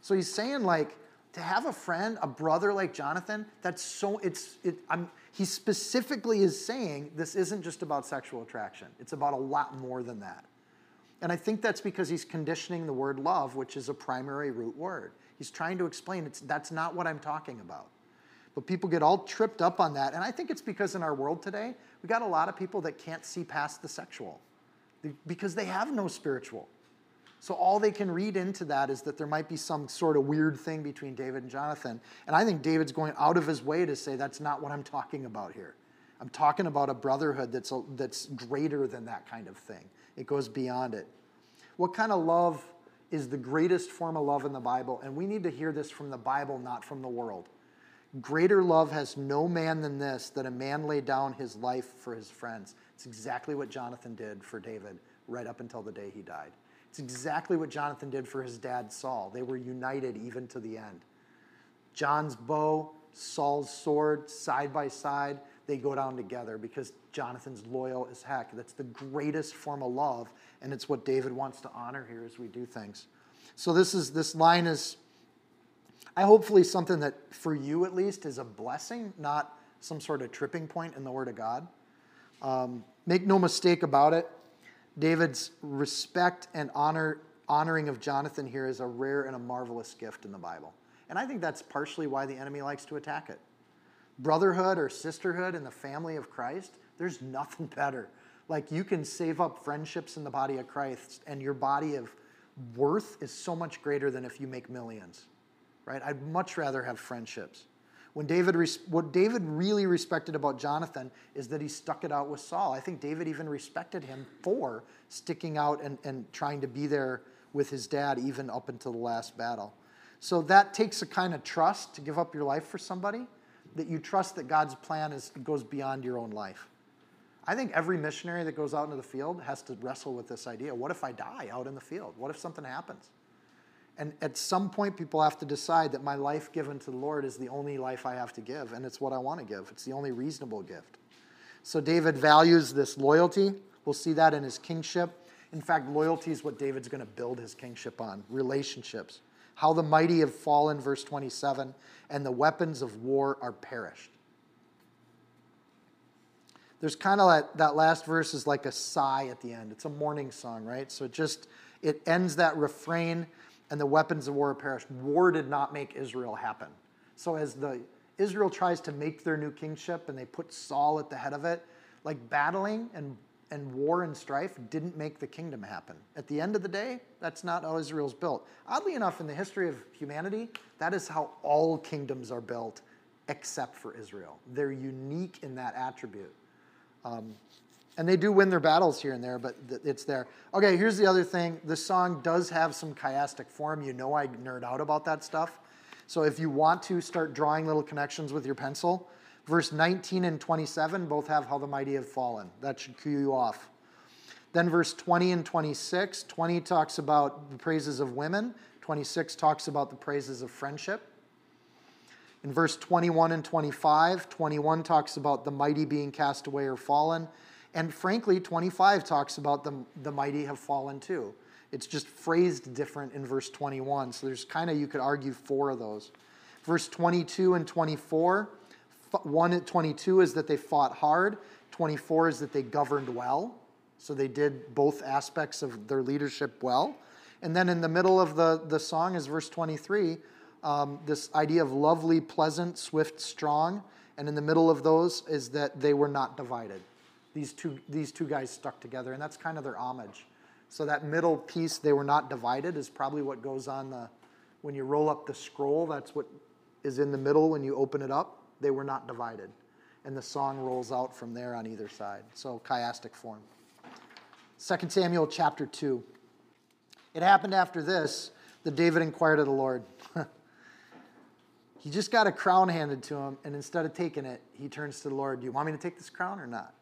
so he's saying like to have a friend a brother like jonathan that's so it's it i'm he specifically is saying this isn't just about sexual attraction it's about a lot more than that and i think that's because he's conditioning the word love which is a primary root word he's trying to explain it's that's not what i'm talking about but people get all tripped up on that and i think it's because in our world today we got a lot of people that can't see past the sexual because they have no spiritual. So all they can read into that is that there might be some sort of weird thing between David and Jonathan. And I think David's going out of his way to say that's not what I'm talking about here. I'm talking about a brotherhood that's, a, that's greater than that kind of thing. It goes beyond it. What kind of love is the greatest form of love in the Bible? And we need to hear this from the Bible, not from the world. Greater love has no man than this, that a man lay down his life for his friends. It's exactly what Jonathan did for David right up until the day he died. It's exactly what Jonathan did for his dad Saul. They were united even to the end. John's bow Saul's sword side by side, they go down together because Jonathan's loyal as heck. That's the greatest form of love, and it's what David wants to honor here as we do things. So this is this line is I hopefully something that for you at least is a blessing, not some sort of tripping point in the Word of God. Um, make no mistake about it. David's respect and honor, honoring of Jonathan here is a rare and a marvelous gift in the Bible. And I think that's partially why the enemy likes to attack it. Brotherhood or sisterhood in the family of Christ, there's nothing better. Like you can save up friendships in the body of Christ, and your body of worth is so much greater than if you make millions, right? I'd much rather have friendships. When David, what David really respected about Jonathan is that he stuck it out with Saul. I think David even respected him for sticking out and, and trying to be there with his dad even up until the last battle. So that takes a kind of trust to give up your life for somebody, that you trust that God's plan is, goes beyond your own life. I think every missionary that goes out into the field has to wrestle with this idea. What if I die out in the field? What if something happens? And at some point, people have to decide that my life given to the Lord is the only life I have to give, and it's what I want to give. It's the only reasonable gift. So David values this loyalty. We'll see that in his kingship. In fact, loyalty is what David's going to build his kingship on relationships. How the mighty have fallen, verse 27, and the weapons of war are perished. There's kind of like that last verse is like a sigh at the end. It's a mourning song, right? So it just it ends that refrain and the weapons of war are perished. War did not make Israel happen. So as the Israel tries to make their new kingship and they put Saul at the head of it, like battling and, and war and strife didn't make the kingdom happen. At the end of the day, that's not how Israel's built. Oddly enough, in the history of humanity, that is how all kingdoms are built except for Israel. They're unique in that attribute. Um, and they do win their battles here and there, but it's there. Okay, here's the other thing. The song does have some chiastic form. You know I nerd out about that stuff. So if you want to start drawing little connections with your pencil, verse 19 and 27 both have how the mighty have fallen. That should cue you off. Then verse 20 and 26, 20 talks about the praises of women, 26 talks about the praises of friendship. In verse 21 and 25, 21 talks about the mighty being cast away or fallen, and frankly, 25 talks about the, the mighty have fallen too. It's just phrased different in verse 21. So there's kind of, you could argue four of those. Verse 22 and 24, 1 at 22 is that they fought hard, 24 is that they governed well. So they did both aspects of their leadership well. And then in the middle of the, the song is verse 23, um, this idea of lovely, pleasant, swift, strong. And in the middle of those is that they were not divided these two, these two guys stuck together, and that's kind of their homage. So that middle piece, they were not divided, is probably what goes on the, when you roll up the scroll, that's what is in the middle when you open it up. They were not divided. And the song rolls out from there on either side. So chiastic form. 2 Samuel chapter 2. It happened after this that David inquired of the Lord. he just got a crown handed to him, and instead of taking it, he turns to the Lord, Do you want me to take this crown or not?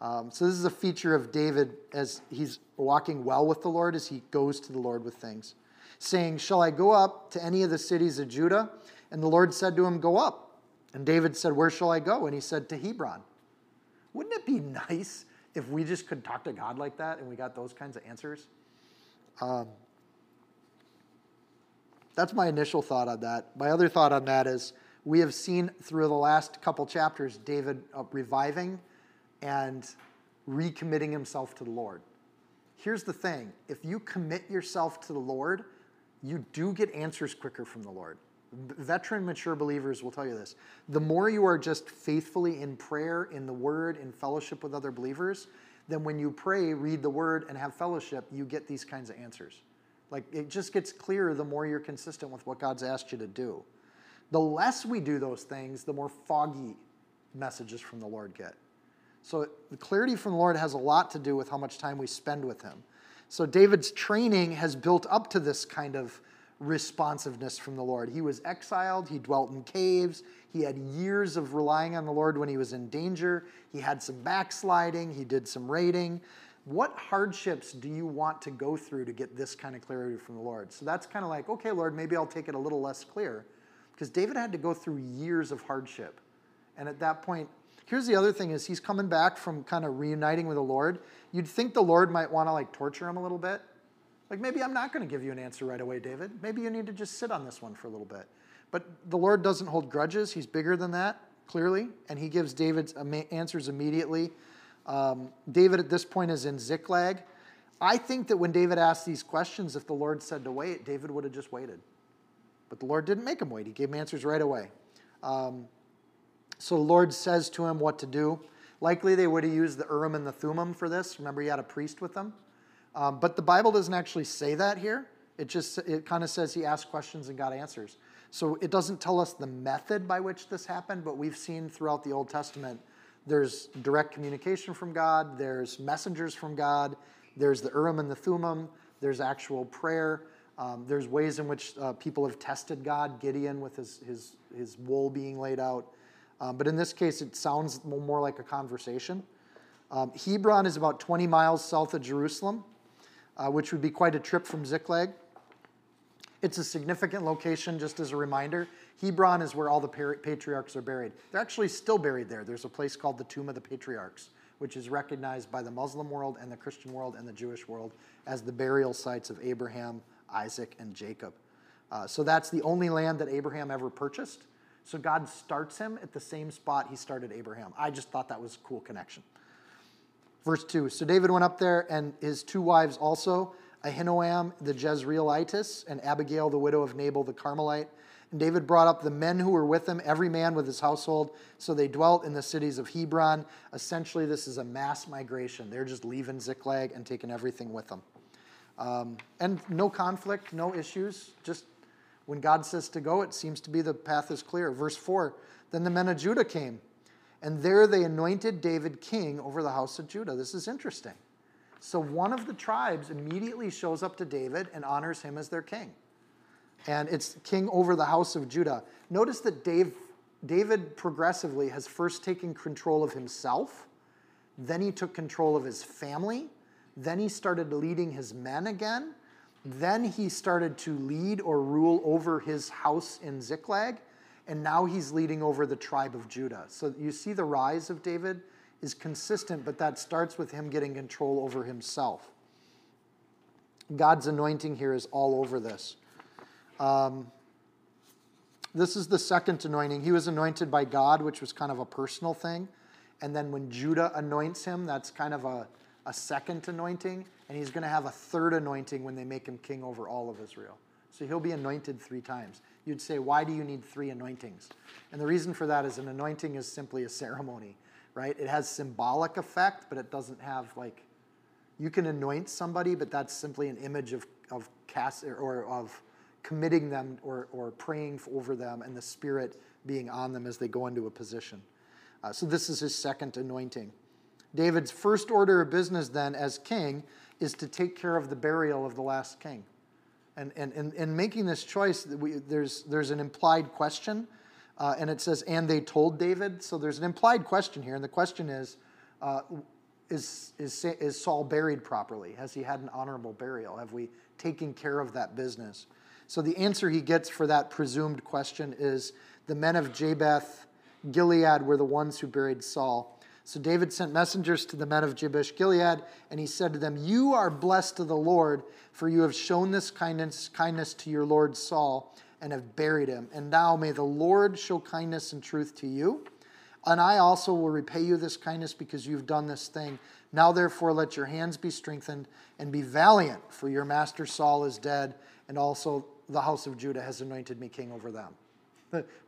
Um, so this is a feature of David as he's walking well with the Lord as he goes to the Lord with things, saying, Shall I go up to any of the cities of Judah? And the Lord said to him, Go up. And David said, Where shall I go? And he said, To Hebron. Wouldn't it be nice if we just could talk to God like that and we got those kinds of answers? Um, that's my initial thought on that. My other thought on that is we have seen through the last couple chapters David uh, reviving and recommitting himself to the Lord. Here's the thing if you commit yourself to the Lord, you do get answers quicker from the Lord. Veteran, mature believers will tell you this. The more you are just faithfully in prayer, in the Word, in fellowship with other believers, then when you pray, read the Word, and have fellowship, you get these kinds of answers. Like it just gets clearer the more you're consistent with what God's asked you to do. The less we do those things, the more foggy messages from the Lord get. So the clarity from the Lord has a lot to do with how much time we spend with Him. So David's training has built up to this kind of responsiveness from the Lord. He was exiled, he dwelt in caves, he had years of relying on the Lord when he was in danger, he had some backsliding, he did some raiding. What hardships do you want to go through to get this kind of clarity from the Lord? So that's kind of like, okay, Lord, maybe I'll take it a little less clear. because David had to go through years of hardship. And at that point, here's the other thing is he's coming back from kind of reuniting with the Lord. You'd think the Lord might want to like torture him a little bit. Like maybe I'm not going to give you an answer right away, David. Maybe you need to just sit on this one for a little bit. But the Lord doesn't hold grudges. He's bigger than that, clearly, and he gives David's answers immediately. Um, David at this point is in Ziklag. I think that when David asked these questions, if the Lord said to wait, David would have just waited. But the Lord didn't make him wait. He gave him answers right away. Um, so the Lord says to him what to do. Likely they would have used the Urim and the Thummim for this. Remember, he had a priest with them. Um, but the Bible doesn't actually say that here. It just it kind of says he asked questions and got answers. So it doesn't tell us the method by which this happened, but we've seen throughout the Old Testament there's direct communication from God, there's messengers from God, there's the Urim and the Thummim, there's actual prayer. Um, there's ways in which uh, people have tested God, Gideon with his, his, his wool being laid out. Um, but in this case, it sounds more like a conversation. Um, Hebron is about 20 miles south of Jerusalem, uh, which would be quite a trip from Ziklag. It's a significant location, just as a reminder. Hebron is where all the patriarchs are buried. They're actually still buried there. There's a place called the Tomb of the Patriarchs which is recognized by the Muslim world and the Christian world and the Jewish world as the burial sites of Abraham, Isaac, and Jacob. Uh, so that's the only land that Abraham ever purchased. So God starts him at the same spot he started Abraham. I just thought that was a cool connection. Verse 2 So David went up there, and his two wives also, Ahinoam the Jezreelitess, and Abigail the widow of Nabal the Carmelite. And David brought up the men who were with him, every man with his household. So they dwelt in the cities of Hebron. Essentially, this is a mass migration. They're just leaving Ziklag and taking everything with them. Um, and no conflict, no issues. Just when God says to go, it seems to be the path is clear. Verse 4 Then the men of Judah came, and there they anointed David king over the house of Judah. This is interesting. So one of the tribes immediately shows up to David and honors him as their king and it's king over the house of Judah. Notice that Dave, David progressively has first taken control of himself, then he took control of his family, then he started leading his men again, then he started to lead or rule over his house in Ziklag, and now he's leading over the tribe of Judah. So you see the rise of David is consistent, but that starts with him getting control over himself. God's anointing here is all over this. Um, this is the second anointing. He was anointed by God, which was kind of a personal thing. And then when Judah anoints him, that's kind of a, a second anointing. And he's going to have a third anointing when they make him king over all of Israel. So he'll be anointed three times. You'd say, why do you need three anointings? And the reason for that is an anointing is simply a ceremony, right? It has symbolic effect, but it doesn't have like, you can anoint somebody, but that's simply an image of, of cast or of committing them or, or praying over them and the Spirit being on them as they go into a position. Uh, so, this is his second anointing. David's first order of business, then, as king, is to take care of the burial of the last king. And, and, and, and making this choice, we, there's, there's an implied question, uh, and it says, and they told David. So there's an implied question here, and the question is, uh, is, is, is Saul buried properly? Has he had an honorable burial? Have we taken care of that business? So the answer he gets for that presumed question is the men of Jabesh Gilead were the ones who buried Saul. So David sent messengers to the men of Jabesh Gilead, and he said to them, You are blessed of the Lord, for you have shown this kindness, kindness to your Lord Saul and have buried him. And now may the Lord show kindness and truth to you. And I also will repay you this kindness because you've done this thing. Now, therefore, let your hands be strengthened and be valiant, for your master Saul is dead, and also the house of Judah has anointed me king over them.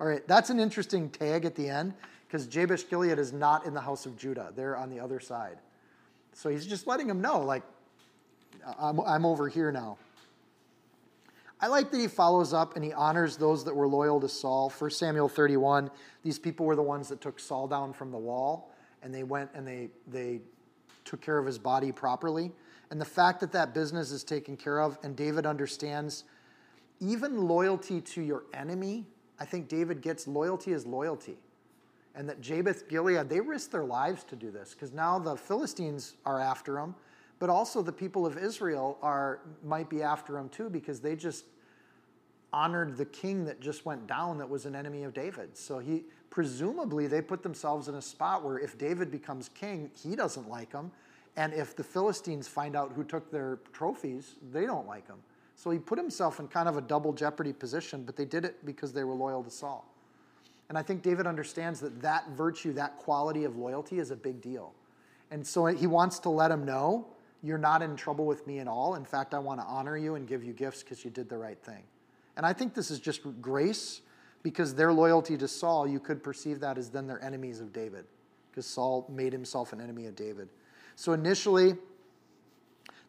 All right, that's an interesting tag at the end because Jabesh Gilead is not in the house of Judah. They're on the other side. So he's just letting him know, like, I'm, I'm over here now. I like that he follows up and he honors those that were loyal to Saul. 1 Samuel 31, these people were the ones that took Saul down from the wall and they went and they, they took care of his body properly. And the fact that that business is taken care of and David understands even loyalty to your enemy, I think David gets loyalty is loyalty. And that Jabesh Gilead, they risked their lives to do this because now the Philistines are after them, but also the people of Israel are might be after them too because they just honored the king that just went down that was an enemy of David. So he presumably they put themselves in a spot where if David becomes king, he doesn't like him. And if the Philistines find out who took their trophies, they don't like him. So he put himself in kind of a double jeopardy position, but they did it because they were loyal to Saul. And I think David understands that that virtue, that quality of loyalty is a big deal. And so he wants to let him know, you're not in trouble with me at all. In fact, I want to honor you and give you gifts because you did the right thing. And I think this is just grace because their loyalty to Saul, you could perceive that as then they're enemies of David because Saul made himself an enemy of David. So initially,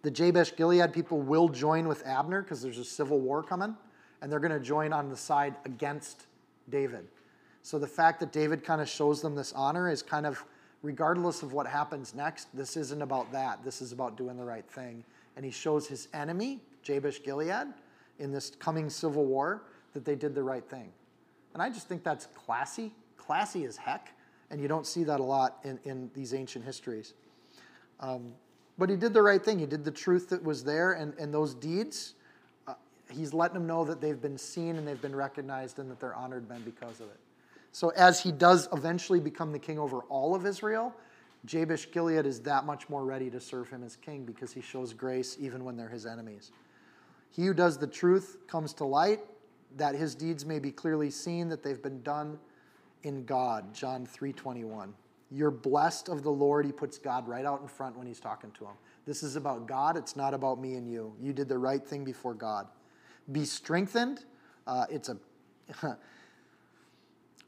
the Jabesh Gilead people will join with Abner because there's a civil war coming, and they're going to join on the side against David. So the fact that David kind of shows them this honor is kind of, regardless of what happens next, this isn't about that. This is about doing the right thing. And he shows his enemy, Jabesh Gilead, in this coming civil war, that they did the right thing. And I just think that's classy, classy as heck. And you don't see that a lot in, in these ancient histories. Um, but he did the right thing. He did the truth that was there, and, and those deeds, uh, he's letting them know that they've been seen and they've been recognized and that they're honored men because of it. So as he does eventually become the king over all of Israel, Jabesh Gilead is that much more ready to serve him as king because he shows grace even when they're his enemies. He who does the truth comes to light, that his deeds may be clearly seen, that they've been done in God. John 3:21. You're blessed of the Lord. He puts God right out in front when he's talking to him. This is about God. It's not about me and you. You did the right thing before God. Be strengthened. Uh, it's a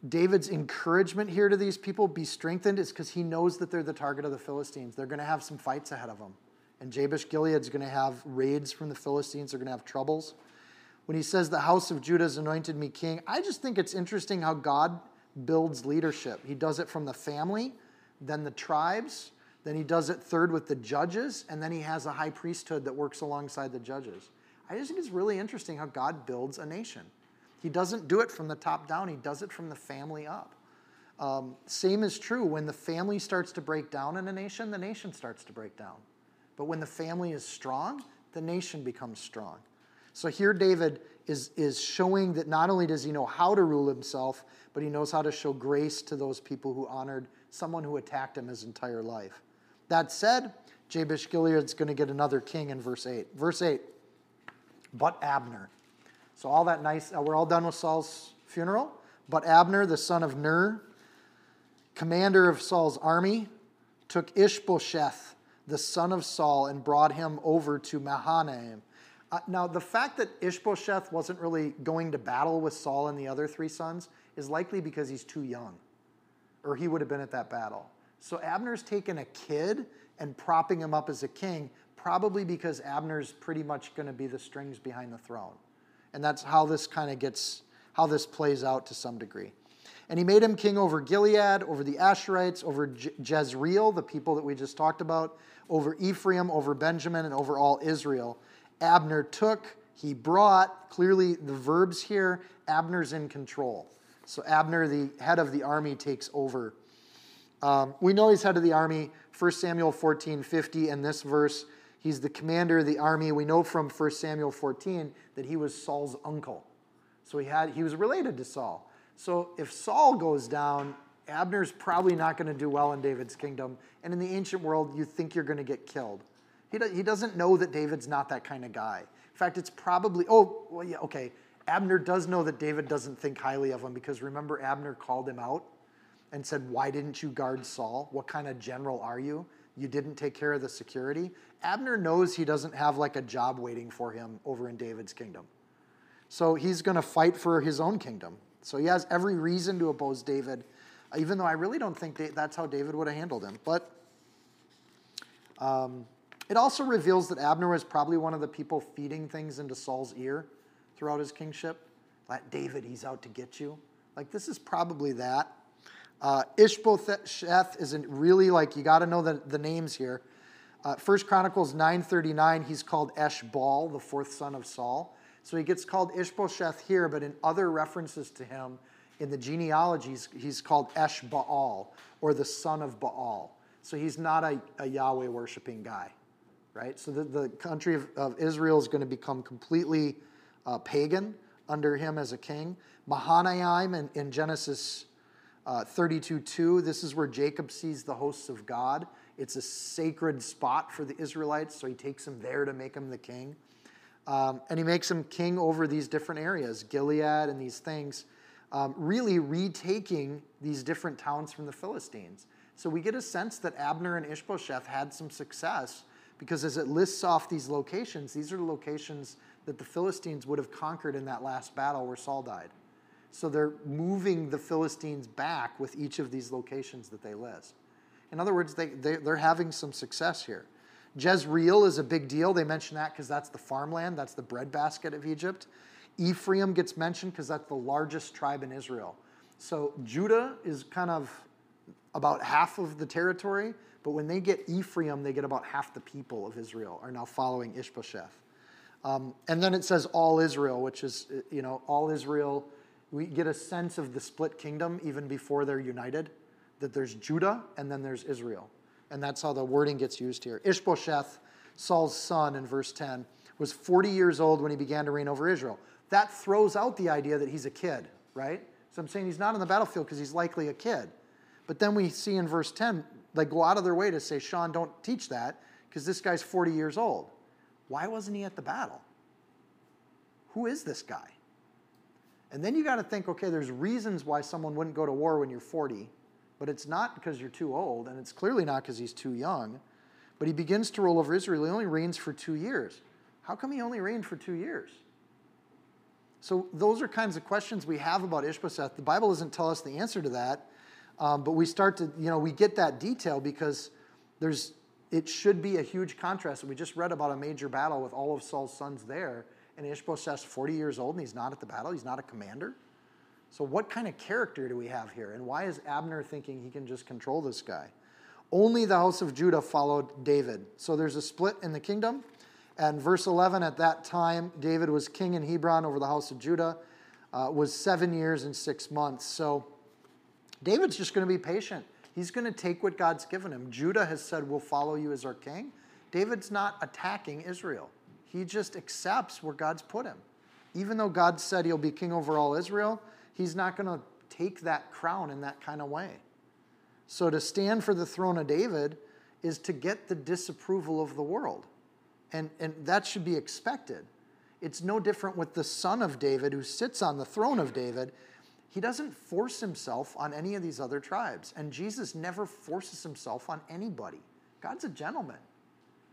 David's encouragement here to these people, be strengthened, is because he knows that they're the target of the Philistines. They're going to have some fights ahead of them. And Jabesh Gilead's going to have raids from the Philistines. They're going to have troubles. When he says, The house of Judah has anointed me king, I just think it's interesting how God builds leadership. He does it from the family, then the tribes, then he does it third with the judges, and then he has a high priesthood that works alongside the judges. I just think it's really interesting how God builds a nation. He doesn't do it from the top down, he does it from the family up. Um, same is true when the family starts to break down in a nation, the nation starts to break down. But when the family is strong, the nation becomes strong. So here, David is, is showing that not only does he know how to rule himself, but he knows how to show grace to those people who honored someone who attacked him his entire life. That said, Jabesh Gilead's going to get another king in verse 8. Verse 8, but Abner. So, all that nice, uh, we're all done with Saul's funeral. But Abner, the son of Ner, commander of Saul's army, took Ishbosheth, the son of Saul, and brought him over to Mahanaim uh, now, the fact that Ishbosheth wasn't really going to battle with Saul and the other three sons is likely because he's too young, or he would have been at that battle. So Abner's taken a kid and propping him up as a king, probably because Abner's pretty much going to be the strings behind the throne. And that's how this kind of gets, how this plays out to some degree. And he made him king over Gilead, over the Asherites, over Je- Jezreel, the people that we just talked about, over Ephraim, over Benjamin, and over all Israel. Abner took, he brought. Clearly, the verbs here, Abner's in control. So Abner, the head of the army, takes over. Um, we know he's head of the army. 1 Samuel 14 50, and this verse, he's the commander of the army. We know from 1 Samuel 14 that he was Saul's uncle. So he, had, he was related to Saul. So if Saul goes down, Abner's probably not going to do well in David's kingdom. And in the ancient world, you think you're going to get killed. He, do, he doesn't know that David's not that kind of guy. In fact, it's probably, oh, well, yeah, okay. Abner does know that David doesn't think highly of him because remember, Abner called him out and said, Why didn't you guard Saul? What kind of general are you? You didn't take care of the security. Abner knows he doesn't have like a job waiting for him over in David's kingdom. So he's going to fight for his own kingdom. So he has every reason to oppose David, even though I really don't think that's how David would have handled him. But um, it also reveals that Abner was probably one of the people feeding things into Saul's ear throughout his kingship. Like, David, he's out to get you. Like, this is probably that. Uh, Ishbosheth isn't really like, you got to know the, the names here. Uh, First Chronicles 9.39, he's called Eshbaal, the fourth son of Saul. So he gets called Ishbosheth here, but in other references to him, in the genealogies, he's called Eshbaal, or the son of Baal. So he's not a, a Yahweh worshiping guy right? So the, the country of, of Israel is going to become completely uh, pagan under him as a king. Mahanaim in, in Genesis uh, 32 2, this is where Jacob sees the hosts of God. It's a sacred spot for the Israelites, so he takes him there to make him the king. Um, and he makes him king over these different areas, Gilead and these things, um, really retaking these different towns from the Philistines. So we get a sense that Abner and Ishbosheth had some success because as it lists off these locations, these are the locations that the Philistines would have conquered in that last battle where Saul died. So they're moving the Philistines back with each of these locations that they list. In other words, they, they, are having some success here. Jezreel is a big deal. They mention that because that's the farmland, that's the breadbasket of Egypt. Ephraim gets mentioned because that's the largest tribe in Israel. So Judah is kind of about half of the territory, but when they get Ephraim, they get about half the people of Israel are now following Ishbosheth. Um, and then it says all Israel, which is, you know, all Israel. We get a sense of the split kingdom even before they're united, that there's Judah and then there's Israel. And that's how the wording gets used here. Ishbosheth, Saul's son in verse 10, was 40 years old when he began to reign over Israel. That throws out the idea that he's a kid, right? So I'm saying he's not on the battlefield because he's likely a kid. But then we see in verse 10, they go out of their way to say, Seann, don't teach that because this guy's 40 years old. Why wasn't he at the battle? Who is this guy? And then you got to think okay, there's reasons why someone wouldn't go to war when you're 40, but it's not because you're too old, and it's clearly not because he's too young. But he begins to rule over Israel. He only reigns for two years. How come he only reigned for two years? So, those are kinds of questions we have about Ishbosheth. The Bible doesn't tell us the answer to that, um, but we start to, you know, we get that detail because there's, it should be a huge contrast. We just read about a major battle with all of Saul's sons there, and Ishbosheth's 40 years old and he's not at the battle, he's not a commander. So, what kind of character do we have here? And why is Abner thinking he can just control this guy? Only the house of Judah followed David. So, there's a split in the kingdom. And verse 11, at that time, David was king in Hebron over the house of Judah, uh, was seven years and six months. So, David's just going to be patient. He's going to take what God's given him. Judah has said, We'll follow you as our king. David's not attacking Israel, he just accepts where God's put him. Even though God said he'll be king over all Israel, he's not going to take that crown in that kind of way. So to stand for the throne of David is to get the disapproval of the world. And, and that should be expected. It's no different with the son of David who sits on the throne of David he doesn't force himself on any of these other tribes. And Jesus never forces himself on anybody. God's a gentleman.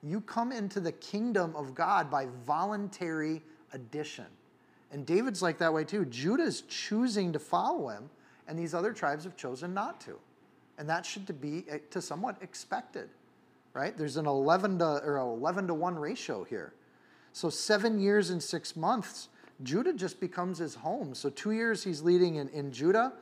You come into the kingdom of God by voluntary addition. And David's like that way too. Judah's choosing to follow him, and these other tribes have chosen not to. And that should be eh, to somewhat expected, right? There's an 11 to, or 11 to 1 ratio here. So seven years and six months Judah just becomes his home. So two years he's leading in, in Judah.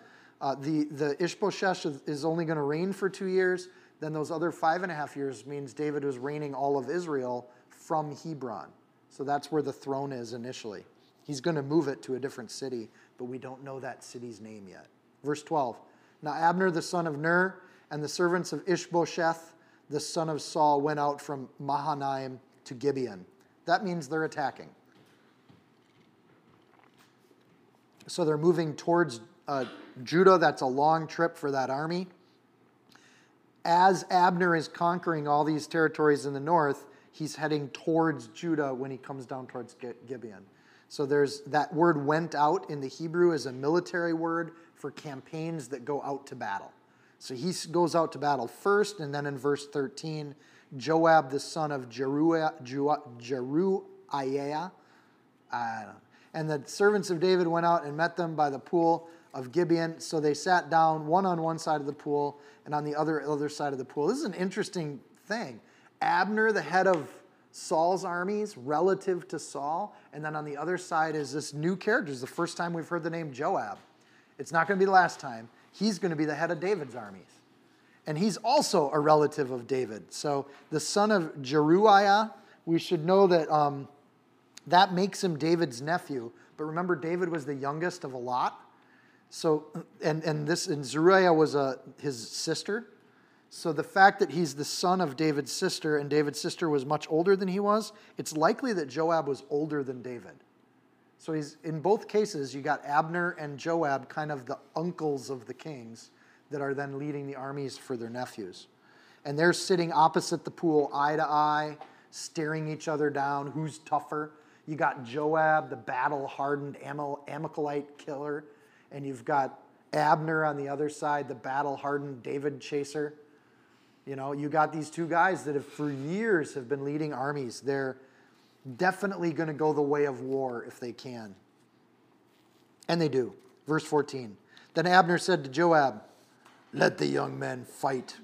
Uh, the, the Ishbosheth is only going to reign for two years. Then those other five and a half years means David was reigning all of Israel from Hebron. So that's where the throne is initially. He's going to move it to a different city, but we don't know that city's name yet. Verse 12 Now Abner the son of Ner and the servants of Ishbosheth the son of Saul went out from Mahanaim to Gibeon. That means they're attacking. So they're moving towards uh, Judah. That's a long trip for that army. As Abner is conquering all these territories in the north, he's heading towards Judah when he comes down towards Gibeon. So there's that word went out in the Hebrew is a military word for campaigns that go out to battle. So he goes out to battle first, and then in verse 13, Joab the son of Jeruiah, Jeruiah, and the servants of David went out and met them by the pool of Gibeon. So they sat down, one on one side of the pool and on the other, other side of the pool. This is an interesting thing. Abner, the head of Saul's armies, relative to Saul. And then on the other side is this new character. It's the first time we've heard the name Joab. It's not going to be the last time. He's going to be the head of David's armies. And he's also a relative of David. So the son of Jeruiah, we should know that um, that makes him David's nephew. But remember, David was the youngest of a lot. So, and, and this, and Zeruiah was a, uh, his sister. So the fact that he's the son of David's sister and David's sister was much older than he was, it's likely that Joab was older than David. So he's in both cases, you got Abner and Joab, kind of the uncles of the kings, that are then leading the armies for their nephews. And they're sitting opposite the pool, eye to eye, staring each other down. Who's tougher? You got Joab, the battle hardened Amalekite killer, and you've got Abner on the other side, the battle hardened David chaser. You know, you got these two guys that have for years have been leading armies. They're definitely going to go the way of war if they can. And they do. Verse 14. Then Abner said to Joab, Let the young men fight.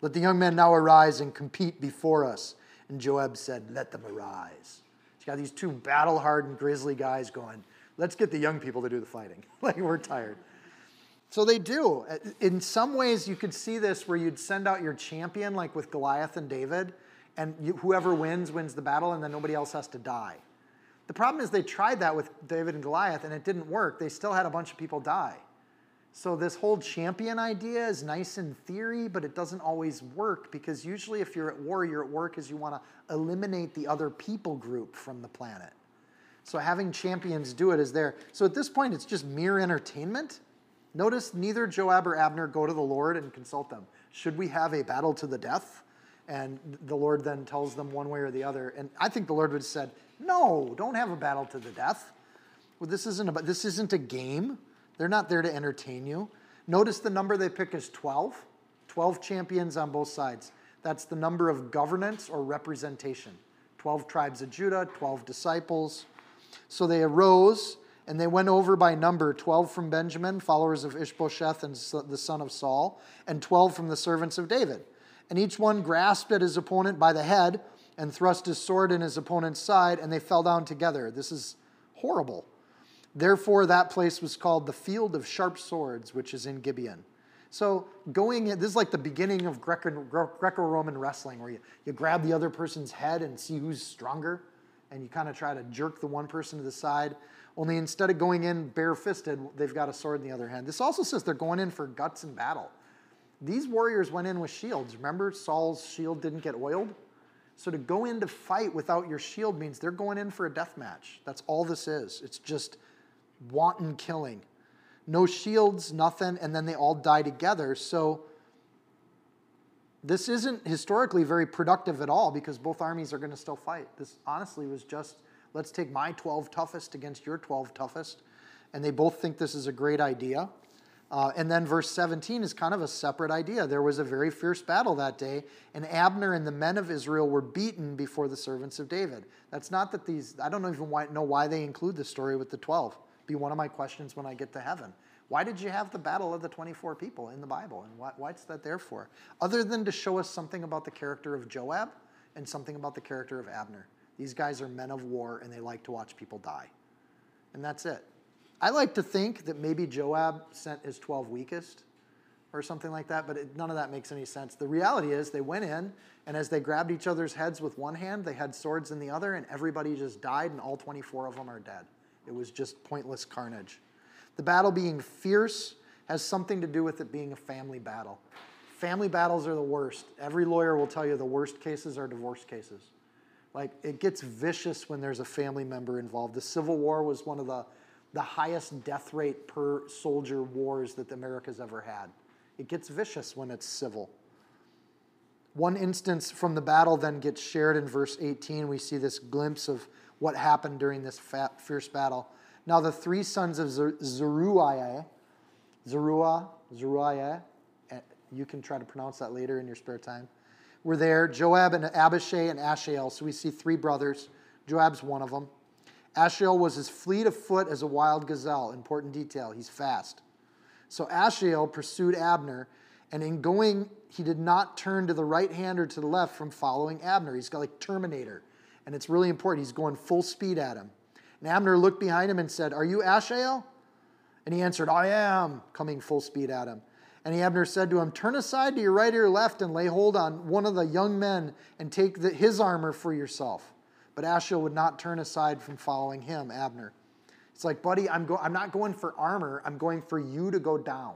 Let the young men now arise and compete before us. And Joab said, Let them arise. He's got these two battle hardened, grizzly guys going, Let's get the young people to do the fighting. like, we're tired. So they do. In some ways, you could see this where you'd send out your champion, like with Goliath and David, and you, whoever wins wins the battle, and then nobody else has to die. The problem is they tried that with David and Goliath, and it didn't work. They still had a bunch of people die. So this whole champion idea is nice in theory, but it doesn't always work because usually if you're at war, you're at war because you want to eliminate the other people group from the planet. So having champions do it is there. So at this point, it's just mere entertainment. Notice neither Joab or Abner go to the Lord and consult them. Should we have a battle to the death? And the Lord then tells them one way or the other. And I think the Lord would have said, No, don't have a battle to the death. Well, this isn't about this isn't a game. They're not there to entertain you. Notice the number they pick is 12. 12 champions on both sides. That's the number of governance or representation. 12 tribes of Judah, 12 disciples. So they arose and they went over by number 12 from Benjamin, followers of Ishbosheth and the son of Saul, and 12 from the servants of David. And each one grasped at his opponent by the head and thrust his sword in his opponent's side, and they fell down together. This is horrible. Therefore, that place was called the Field of Sharp Swords, which is in Gibeon. So, going in, this is like the beginning of Greco Roman wrestling, where you, you grab the other person's head and see who's stronger, and you kind of try to jerk the one person to the side. Only instead of going in barefisted, they've got a sword in the other hand. This also says they're going in for guts in battle. These warriors went in with shields. Remember, Saul's shield didn't get oiled? So to go in to fight without your shield means they're going in for a death match. That's all this is. It's just wanton killing. No shields, nothing, and then they all die together. So this isn't historically very productive at all because both armies are going to still fight. This honestly was just Let's take my 12 toughest against your 12 toughest. And they both think this is a great idea. Uh, and then verse 17 is kind of a separate idea. There was a very fierce battle that day, and Abner and the men of Israel were beaten before the servants of David. That's not that these, I don't even know why they include the story with the 12. Be one of my questions when I get to heaven. Why did you have the battle of the 24 people in the Bible? And what, what's that there for? Other than to show us something about the character of Joab and something about the character of Abner. These guys are men of war and they like to watch people die. And that's it. I like to think that maybe Joab sent his 12 weakest or something like that, but it, none of that makes any sense. The reality is they went in, and as they grabbed each other's heads with one hand, they had swords in the other, and everybody just died, and all 24 of them are dead. It was just pointless carnage. The battle being fierce has something to do with it being a family battle. Family battles are the worst. Every lawyer will tell you the worst cases are divorce cases. Like it gets vicious when there's a family member involved. The Civil War was one of the, the highest death rate per soldier wars that America's ever had. It gets vicious when it's civil. One instance from the battle then gets shared in verse 18. We see this glimpse of what happened during this fat, fierce battle. Now, the three sons of Zeruiah, Zeruiah, Zeruiah, eh, you can try to pronounce that later in your spare time were there Joab and Abishai and Asahel. So we see three brothers. Joab's one of them. Asahel was as fleet of foot as a wild gazelle. Important detail. He's fast. So Asahel pursued Abner, and in going, he did not turn to the right hand or to the left from following Abner. He's got like Terminator. And it's really important. He's going full speed at him. And Abner looked behind him and said, Are you Asahel? And he answered, I am, coming full speed at him. And Abner said to him, Turn aside to your right or your left and lay hold on one of the young men and take the, his armor for yourself. But Asher would not turn aside from following him, Abner. It's like, buddy, I'm, go- I'm not going for armor. I'm going for you to go down.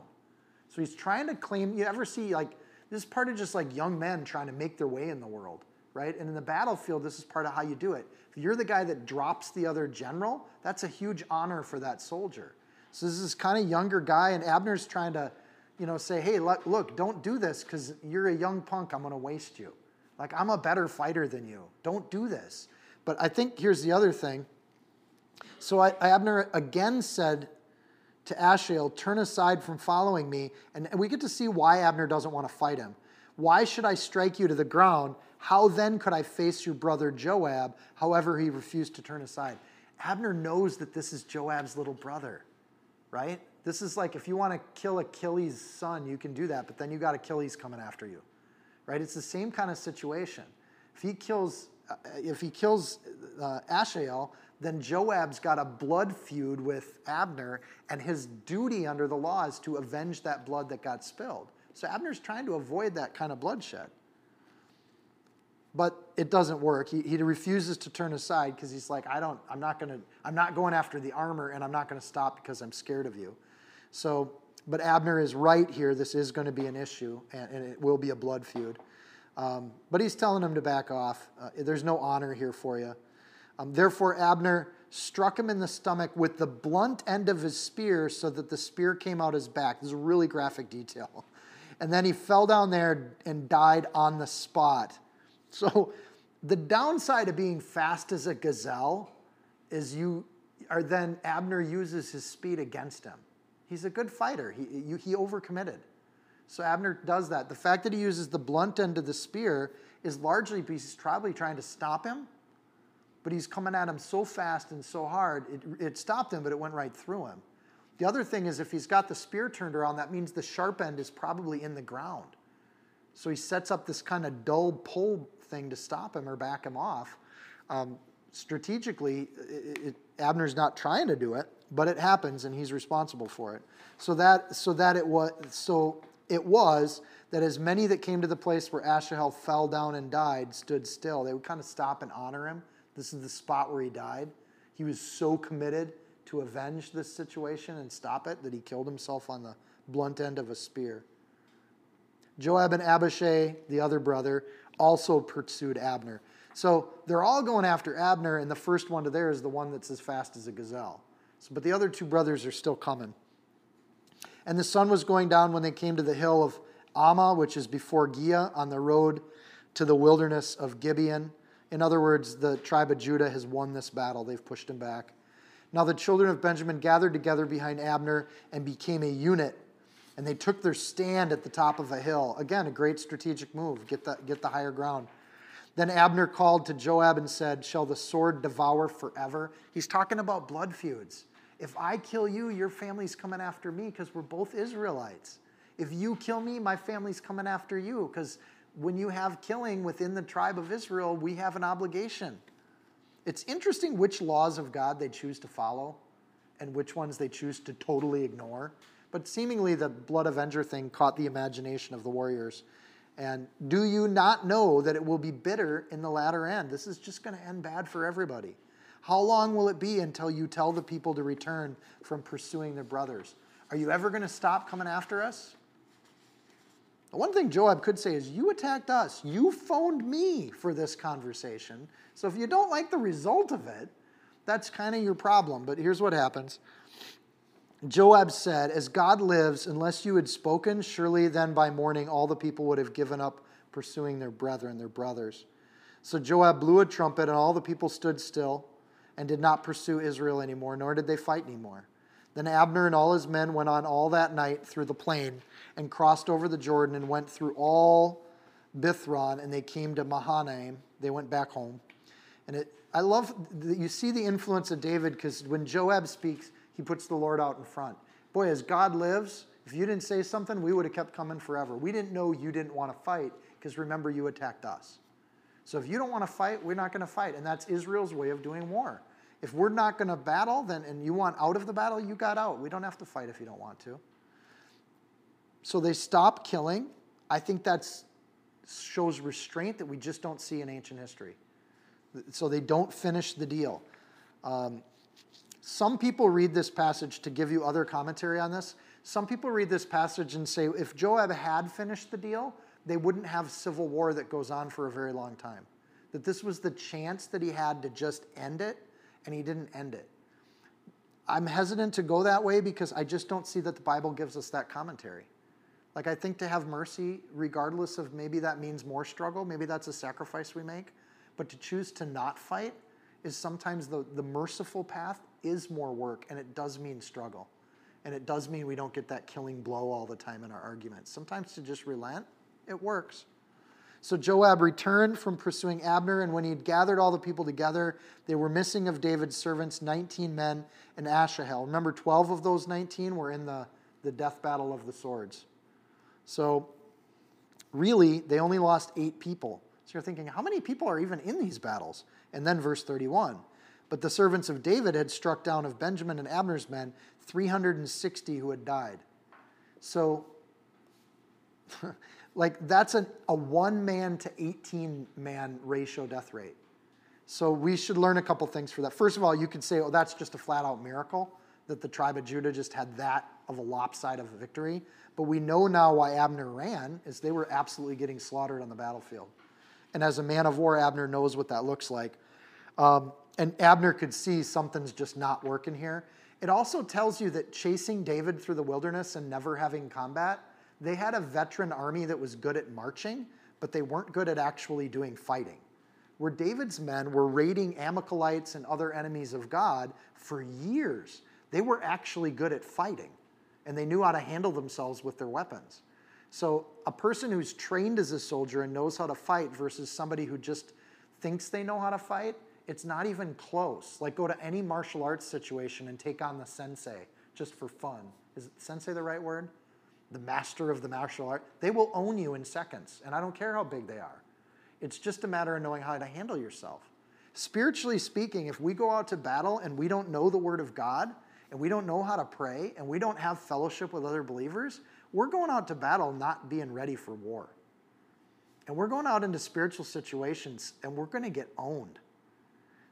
So he's trying to claim. You ever see, like, this part of just like young men trying to make their way in the world, right? And in the battlefield, this is part of how you do it. If you're the guy that drops the other general, that's a huge honor for that soldier. So this is kind of younger guy, and Abner's trying to, you know, say, hey, look, don't do this because you're a young punk. I'm going to waste you. Like, I'm a better fighter than you. Don't do this. But I think here's the other thing. So I, Abner again said to Asahel, Turn aside from following me. And we get to see why Abner doesn't want to fight him. Why should I strike you to the ground? How then could I face your brother Joab? However, he refused to turn aside. Abner knows that this is Joab's little brother, right? This is like if you want to kill Achilles' son, you can do that, but then you got Achilles coming after you, right? It's the same kind of situation. If he kills, uh, if he kills uh, Asahel, then Joab's got a blood feud with Abner, and his duty under the law is to avenge that blood that got spilled. So Abner's trying to avoid that kind of bloodshed. But it doesn't work. He, he refuses to turn aside because he's like, I don't, I'm not gonna, I'm not going after the armor and I'm not gonna stop because I'm scared of you. So, but Abner is right here. This is going to be an issue and, and it will be a blood feud. Um, but he's telling him to back off. Uh, there's no honor here for you. Um, Therefore, Abner struck him in the stomach with the blunt end of his spear so that the spear came out his back. This is a really graphic detail. And then he fell down there and died on the spot. So, the downside of being fast as a gazelle is you are then Abner uses his speed against him. He's a good fighter. He, he overcommitted. So Abner does that. The fact that he uses the blunt end of the spear is largely because he's probably trying to stop him, but he's coming at him so fast and so hard, it, it stopped him, but it went right through him. The other thing is if he's got the spear turned around, that means the sharp end is probably in the ground. So he sets up this kind of dull pull thing to stop him or back him off. Um, strategically, it, it, Abner's not trying to do it, but it happens, and he's responsible for it. So that so that it was so it was that as many that came to the place where Asahel fell down and died stood still. They would kind of stop and honor him. This is the spot where he died. He was so committed to avenge this situation and stop it that he killed himself on the blunt end of a spear. Joab and Abishai, the other brother, also pursued Abner. So they're all going after Abner, and the first one to there is the one that's as fast as a gazelle. So, but the other two brothers are still coming. And the sun was going down when they came to the hill of Ammah, which is before Giah, on the road to the wilderness of Gibeon. In other words, the tribe of Judah has won this battle. They've pushed him back. Now the children of Benjamin gathered together behind Abner and became a unit, and they took their stand at the top of a hill. Again, a great strategic move. Get the, get the higher ground. Then Abner called to Joab and said, Shall the sword devour forever? He's talking about blood feuds. If I kill you, your family's coming after me because we're both Israelites. If you kill me, my family's coming after you because when you have killing within the tribe of Israel, we have an obligation. It's interesting which laws of God they choose to follow and which ones they choose to totally ignore. But seemingly, the blood avenger thing caught the imagination of the warriors. And do you not know that it will be bitter in the latter end? This is just going to end bad for everybody. How long will it be until you tell the people to return from pursuing their brothers? Are you ever going to stop coming after us? The one thing Joab could say is, You attacked us. You phoned me for this conversation. So if you don't like the result of it, that's kind of your problem. But here's what happens Joab said, As God lives, unless you had spoken, surely then by morning all the people would have given up pursuing their brethren, their brothers. So Joab blew a trumpet, and all the people stood still and did not pursue Israel anymore, nor did they fight anymore. Then Abner and all his men went on all that night through the plain and crossed over the Jordan and went through all Bithron, and they came to Mahanaim. They went back home. And it, I love that you see the influence of David because when Joab speaks, he puts the Lord out in front. Boy, as God lives, if you didn't say something, we would have kept coming forever. We didn't know you didn't want to fight because remember, you attacked us. So if you don't want to fight, we're not going to fight. And that's Israel's way of doing war. If we're not going to battle, then and you want out of the battle, you got out. We don't have to fight if you don't want to. So they stop killing. I think that shows restraint that we just don't see in ancient history. So they don't finish the deal. Um, some people read this passage to give you other commentary on this. Some people read this passage and say if Joab had finished the deal, they wouldn't have civil war that goes on for a very long time. that this was the chance that he had to just end it, and he didn't end it. I'm hesitant to go that way because I just don't see that the Bible gives us that commentary. Like, I think to have mercy, regardless of maybe that means more struggle, maybe that's a sacrifice we make, but to choose to not fight is sometimes the, the merciful path is more work, and it does mean struggle. And it does mean we don't get that killing blow all the time in our arguments. Sometimes to just relent, it works. So Joab returned from pursuing Abner, and when he had gathered all the people together, they were missing of David's servants 19 men and Asahel. Remember, 12 of those 19 were in the, the death battle of the swords. So really, they only lost eight people. So you're thinking, how many people are even in these battles? And then verse 31. But the servants of David had struck down of Benjamin and Abner's men 360 who had died. So, like, that's an, a one man to 18 man ratio death rate. So, we should learn a couple things for that. First of all, you could say, oh, that's just a flat out miracle that the tribe of Judah just had that of a lopsided of a victory. But we know now why Abner ran, is they were absolutely getting slaughtered on the battlefield. And as a man of war, Abner knows what that looks like. Um, and Abner could see something's just not working here. It also tells you that chasing David through the wilderness and never having combat, they had a veteran army that was good at marching, but they weren't good at actually doing fighting. Where David's men were raiding Amalekites and other enemies of God for years, they were actually good at fighting and they knew how to handle themselves with their weapons. So, a person who's trained as a soldier and knows how to fight versus somebody who just thinks they know how to fight, it's not even close. Like, go to any martial arts situation and take on the sensei just for fun. Is sensei the right word? The master of the martial art. They will own you in seconds, and I don't care how big they are. It's just a matter of knowing how to handle yourself. Spiritually speaking, if we go out to battle and we don't know the Word of God, and we don't know how to pray and we don't have fellowship with other believers, we're going out to battle not being ready for war. And we're going out into spiritual situations and we're going to get owned.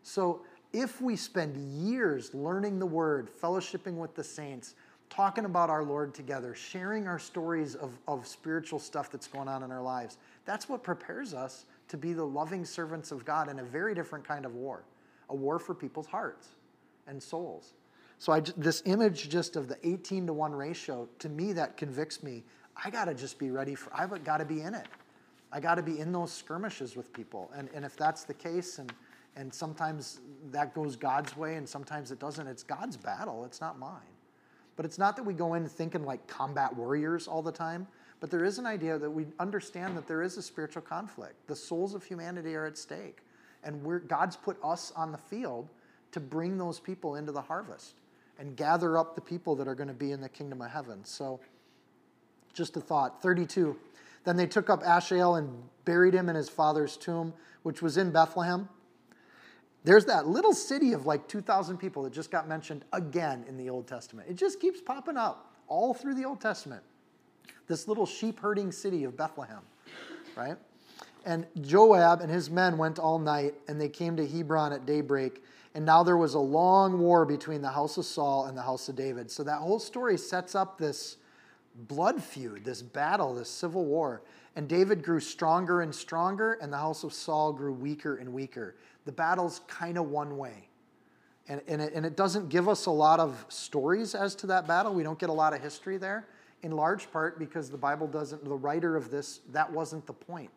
So if we spend years learning the word, fellowshipping with the saints, talking about our Lord together, sharing our stories of, of spiritual stuff that's going on in our lives, that's what prepares us to be the loving servants of God in a very different kind of war a war for people's hearts and souls. So I, this image just of the 18 to 1 ratio, to me, that convicts me. I got to just be ready for, I've got to be in it. I got to be in those skirmishes with people. And, and if that's the case, and, and sometimes that goes God's way and sometimes it doesn't, it's God's battle, it's not mine. But it's not that we go in thinking like combat warriors all the time, but there is an idea that we understand that there is a spiritual conflict. The souls of humanity are at stake. And God's put us on the field to bring those people into the harvest and gather up the people that are going to be in the kingdom of heaven. So, just a thought. 32. Then they took up Asahel and buried him in his father's tomb, which was in Bethlehem. There's that little city of like 2,000 people that just got mentioned again in the Old Testament. It just keeps popping up all through the Old Testament. This little sheep herding city of Bethlehem, right? And Joab and his men went all night, and they came to Hebron at daybreak and now there was a long war between the house of Saul and the house of David. So that whole story sets up this blood feud, this battle, this civil war. And David grew stronger and stronger, and the house of Saul grew weaker and weaker. The battle's kind of one way. And, and, it, and it doesn't give us a lot of stories as to that battle. We don't get a lot of history there, in large part because the Bible doesn't, the writer of this, that wasn't the point.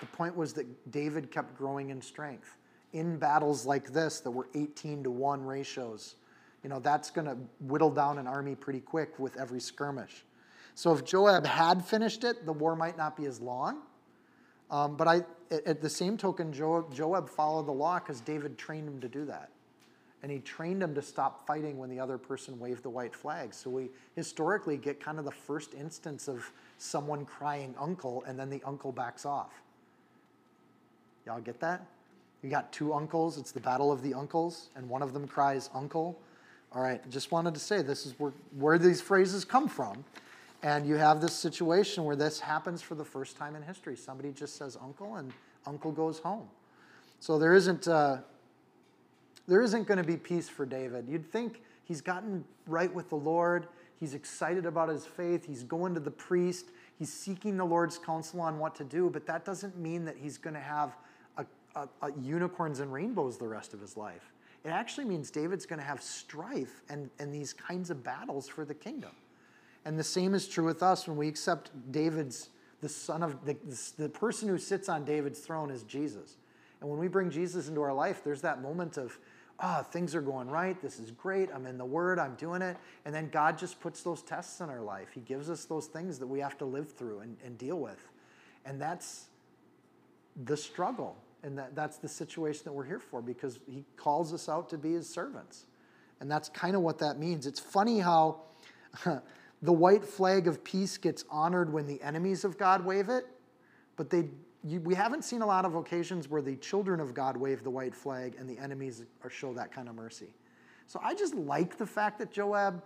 The point was that David kept growing in strength in battles like this that were 18 to 1 ratios, you know, that's going to whittle down an army pretty quick with every skirmish. So if Joab had finished it, the war might not be as long. Um, but I, at the same token, Joab, followed the law because David trained him to do that. And he trained him to stop fighting when the other person waved the white flag. So we historically get kind of the first instance of someone crying uncle and then the uncle backs off. Y'all get that? You got two uncles. It's the battle of the uncles, and one of them cries, Uncle. All right, just wanted to say this is where, where these phrases come from. And you have this situation where this happens for the first time in history. Somebody just says uncle, and uncle goes home. So there isn't, uh, there isn't going to be peace for David. You'd think he's gotten right with the Lord. He's excited about his faith. He's going to the priest. He's seeking the Lord's counsel on what to do, but that doesn't mean that he's going to have uh, uh, unicorns and rainbows the rest of his life. It actually means David's going to have strife and, and these kinds of battles for the kingdom. And the same is true with us when we accept David's, the son of, the, the person who sits on David's throne is Jesus. And when we bring Jesus into our life, there's that moment of, ah, oh, things are going right. This is great. I'm in the Word. I'm doing it. And then God just puts those tests in our life. He gives us those things that we have to live through and, and deal with. And that's the struggle. And that, that's the situation that we're here for because He calls us out to be His servants. And that's kind of what that means. It's funny how the white flag of peace gets honored when the enemies of God wave it, but they you, we haven't seen a lot of occasions where the children of God wave the white flag and the enemies are, show that kind of mercy. So I just like the fact that Joab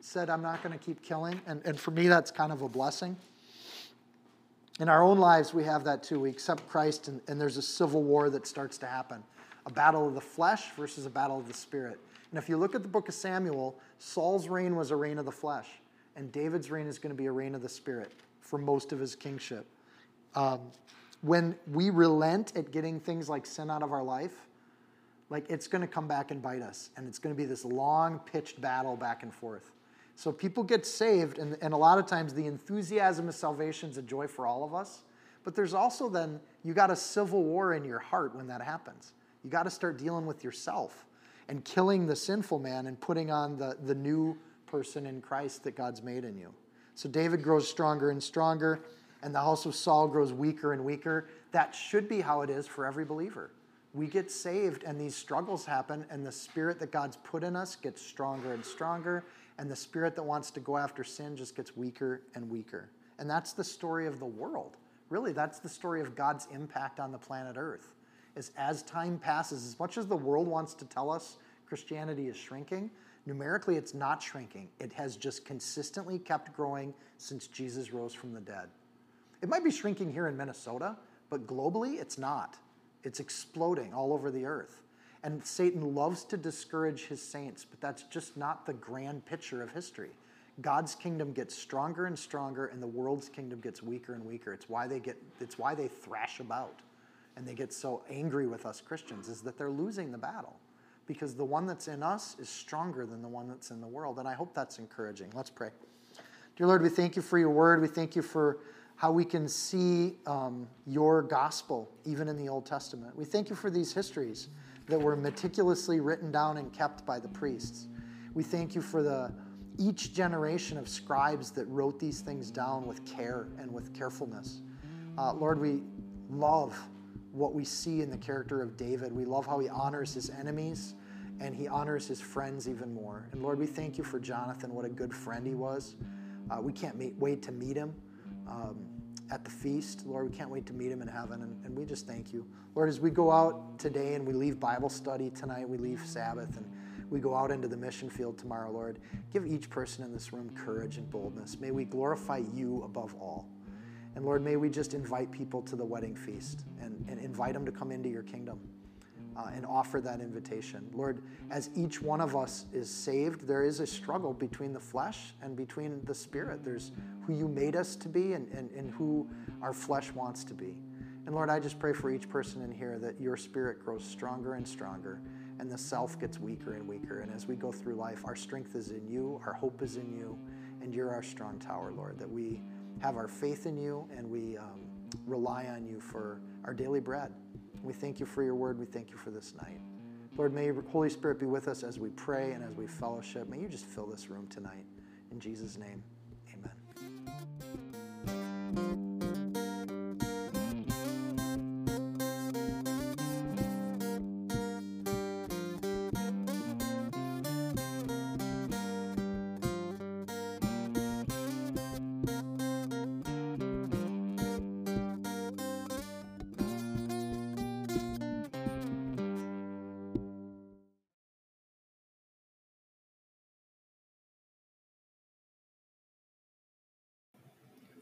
said, I'm not going to keep killing. And, and for me, that's kind of a blessing. In our own lives, we have that too. We accept Christ, and, and there's a civil war that starts to happen a battle of the flesh versus a battle of the spirit. And if you look at the book of Samuel, Saul's reign was a reign of the flesh, and David's reign is going to be a reign of the spirit for most of his kingship. Um, when we relent at getting things like sin out of our life, like it's going to come back and bite us. And it's going to be this long pitched battle back and forth. So people get saved, and, and a lot of times the enthusiasm of salvation is a joy for all of us. But there's also then, you got a civil war in your heart when that happens. You got to start dealing with yourself and killing the sinful man and putting on the, the new person in Christ that God's made in you. So David grows stronger and stronger and the house of Saul grows weaker and weaker. That should be how it is for every believer. We get saved, and these struggles happen, and the spirit that God's put in us gets stronger and stronger, and the spirit that wants to go after sin just gets weaker and weaker. And that's the story of the world. Really, that's the story of God's impact on the planet Earth. Is as time passes, as much as the world wants to tell us Christianity is shrinking, numerically it's not shrinking. It has just consistently kept growing since Jesus rose from the dead. It might be shrinking here in Minnesota, but globally it's not. It's exploding all over the earth. And Satan loves to discourage his saints, but that's just not the grand picture of history. God's kingdom gets stronger and stronger, and the world's kingdom gets weaker and weaker. It's why they get it's why they thrash about and they get so angry with us Christians, is that they're losing the battle. Because the one that's in us is stronger than the one that's in the world. And I hope that's encouraging. Let's pray. Dear Lord, we thank you for your word. We thank you for how we can see um, your gospel even in the Old Testament. We thank you for these histories that were meticulously written down and kept by the priests. We thank you for the each generation of scribes that wrote these things down with care and with carefulness. Uh, Lord, we love what we see in the character of David. We love how he honors his enemies and he honors his friends even more. And Lord, we thank you for Jonathan, what a good friend he was. Uh, we can't meet, wait to meet him um, at the feast. Lord, we can't wait to meet him in heaven, and, and we just thank you. Lord, as we go out today and we leave Bible study tonight, we leave Sabbath, and we go out into the mission field tomorrow, Lord, give each person in this room courage and boldness. May we glorify you above all. And Lord, may we just invite people to the wedding feast and, and invite them to come into your kingdom uh, and offer that invitation. Lord, as each one of us is saved, there is a struggle between the flesh and between the spirit. There's who you made us to be and, and, and who our flesh wants to be. And Lord, I just pray for each person in here that your spirit grows stronger and stronger and the self gets weaker and weaker. And as we go through life, our strength is in you, our hope is in you, and you're our strong tower, Lord, that we have our faith in you and we um, rely on you for our daily bread. We thank you for your word. We thank you for this night. Lord, may Holy Spirit be with us as we pray and as we fellowship. May you just fill this room tonight. In Jesus' name.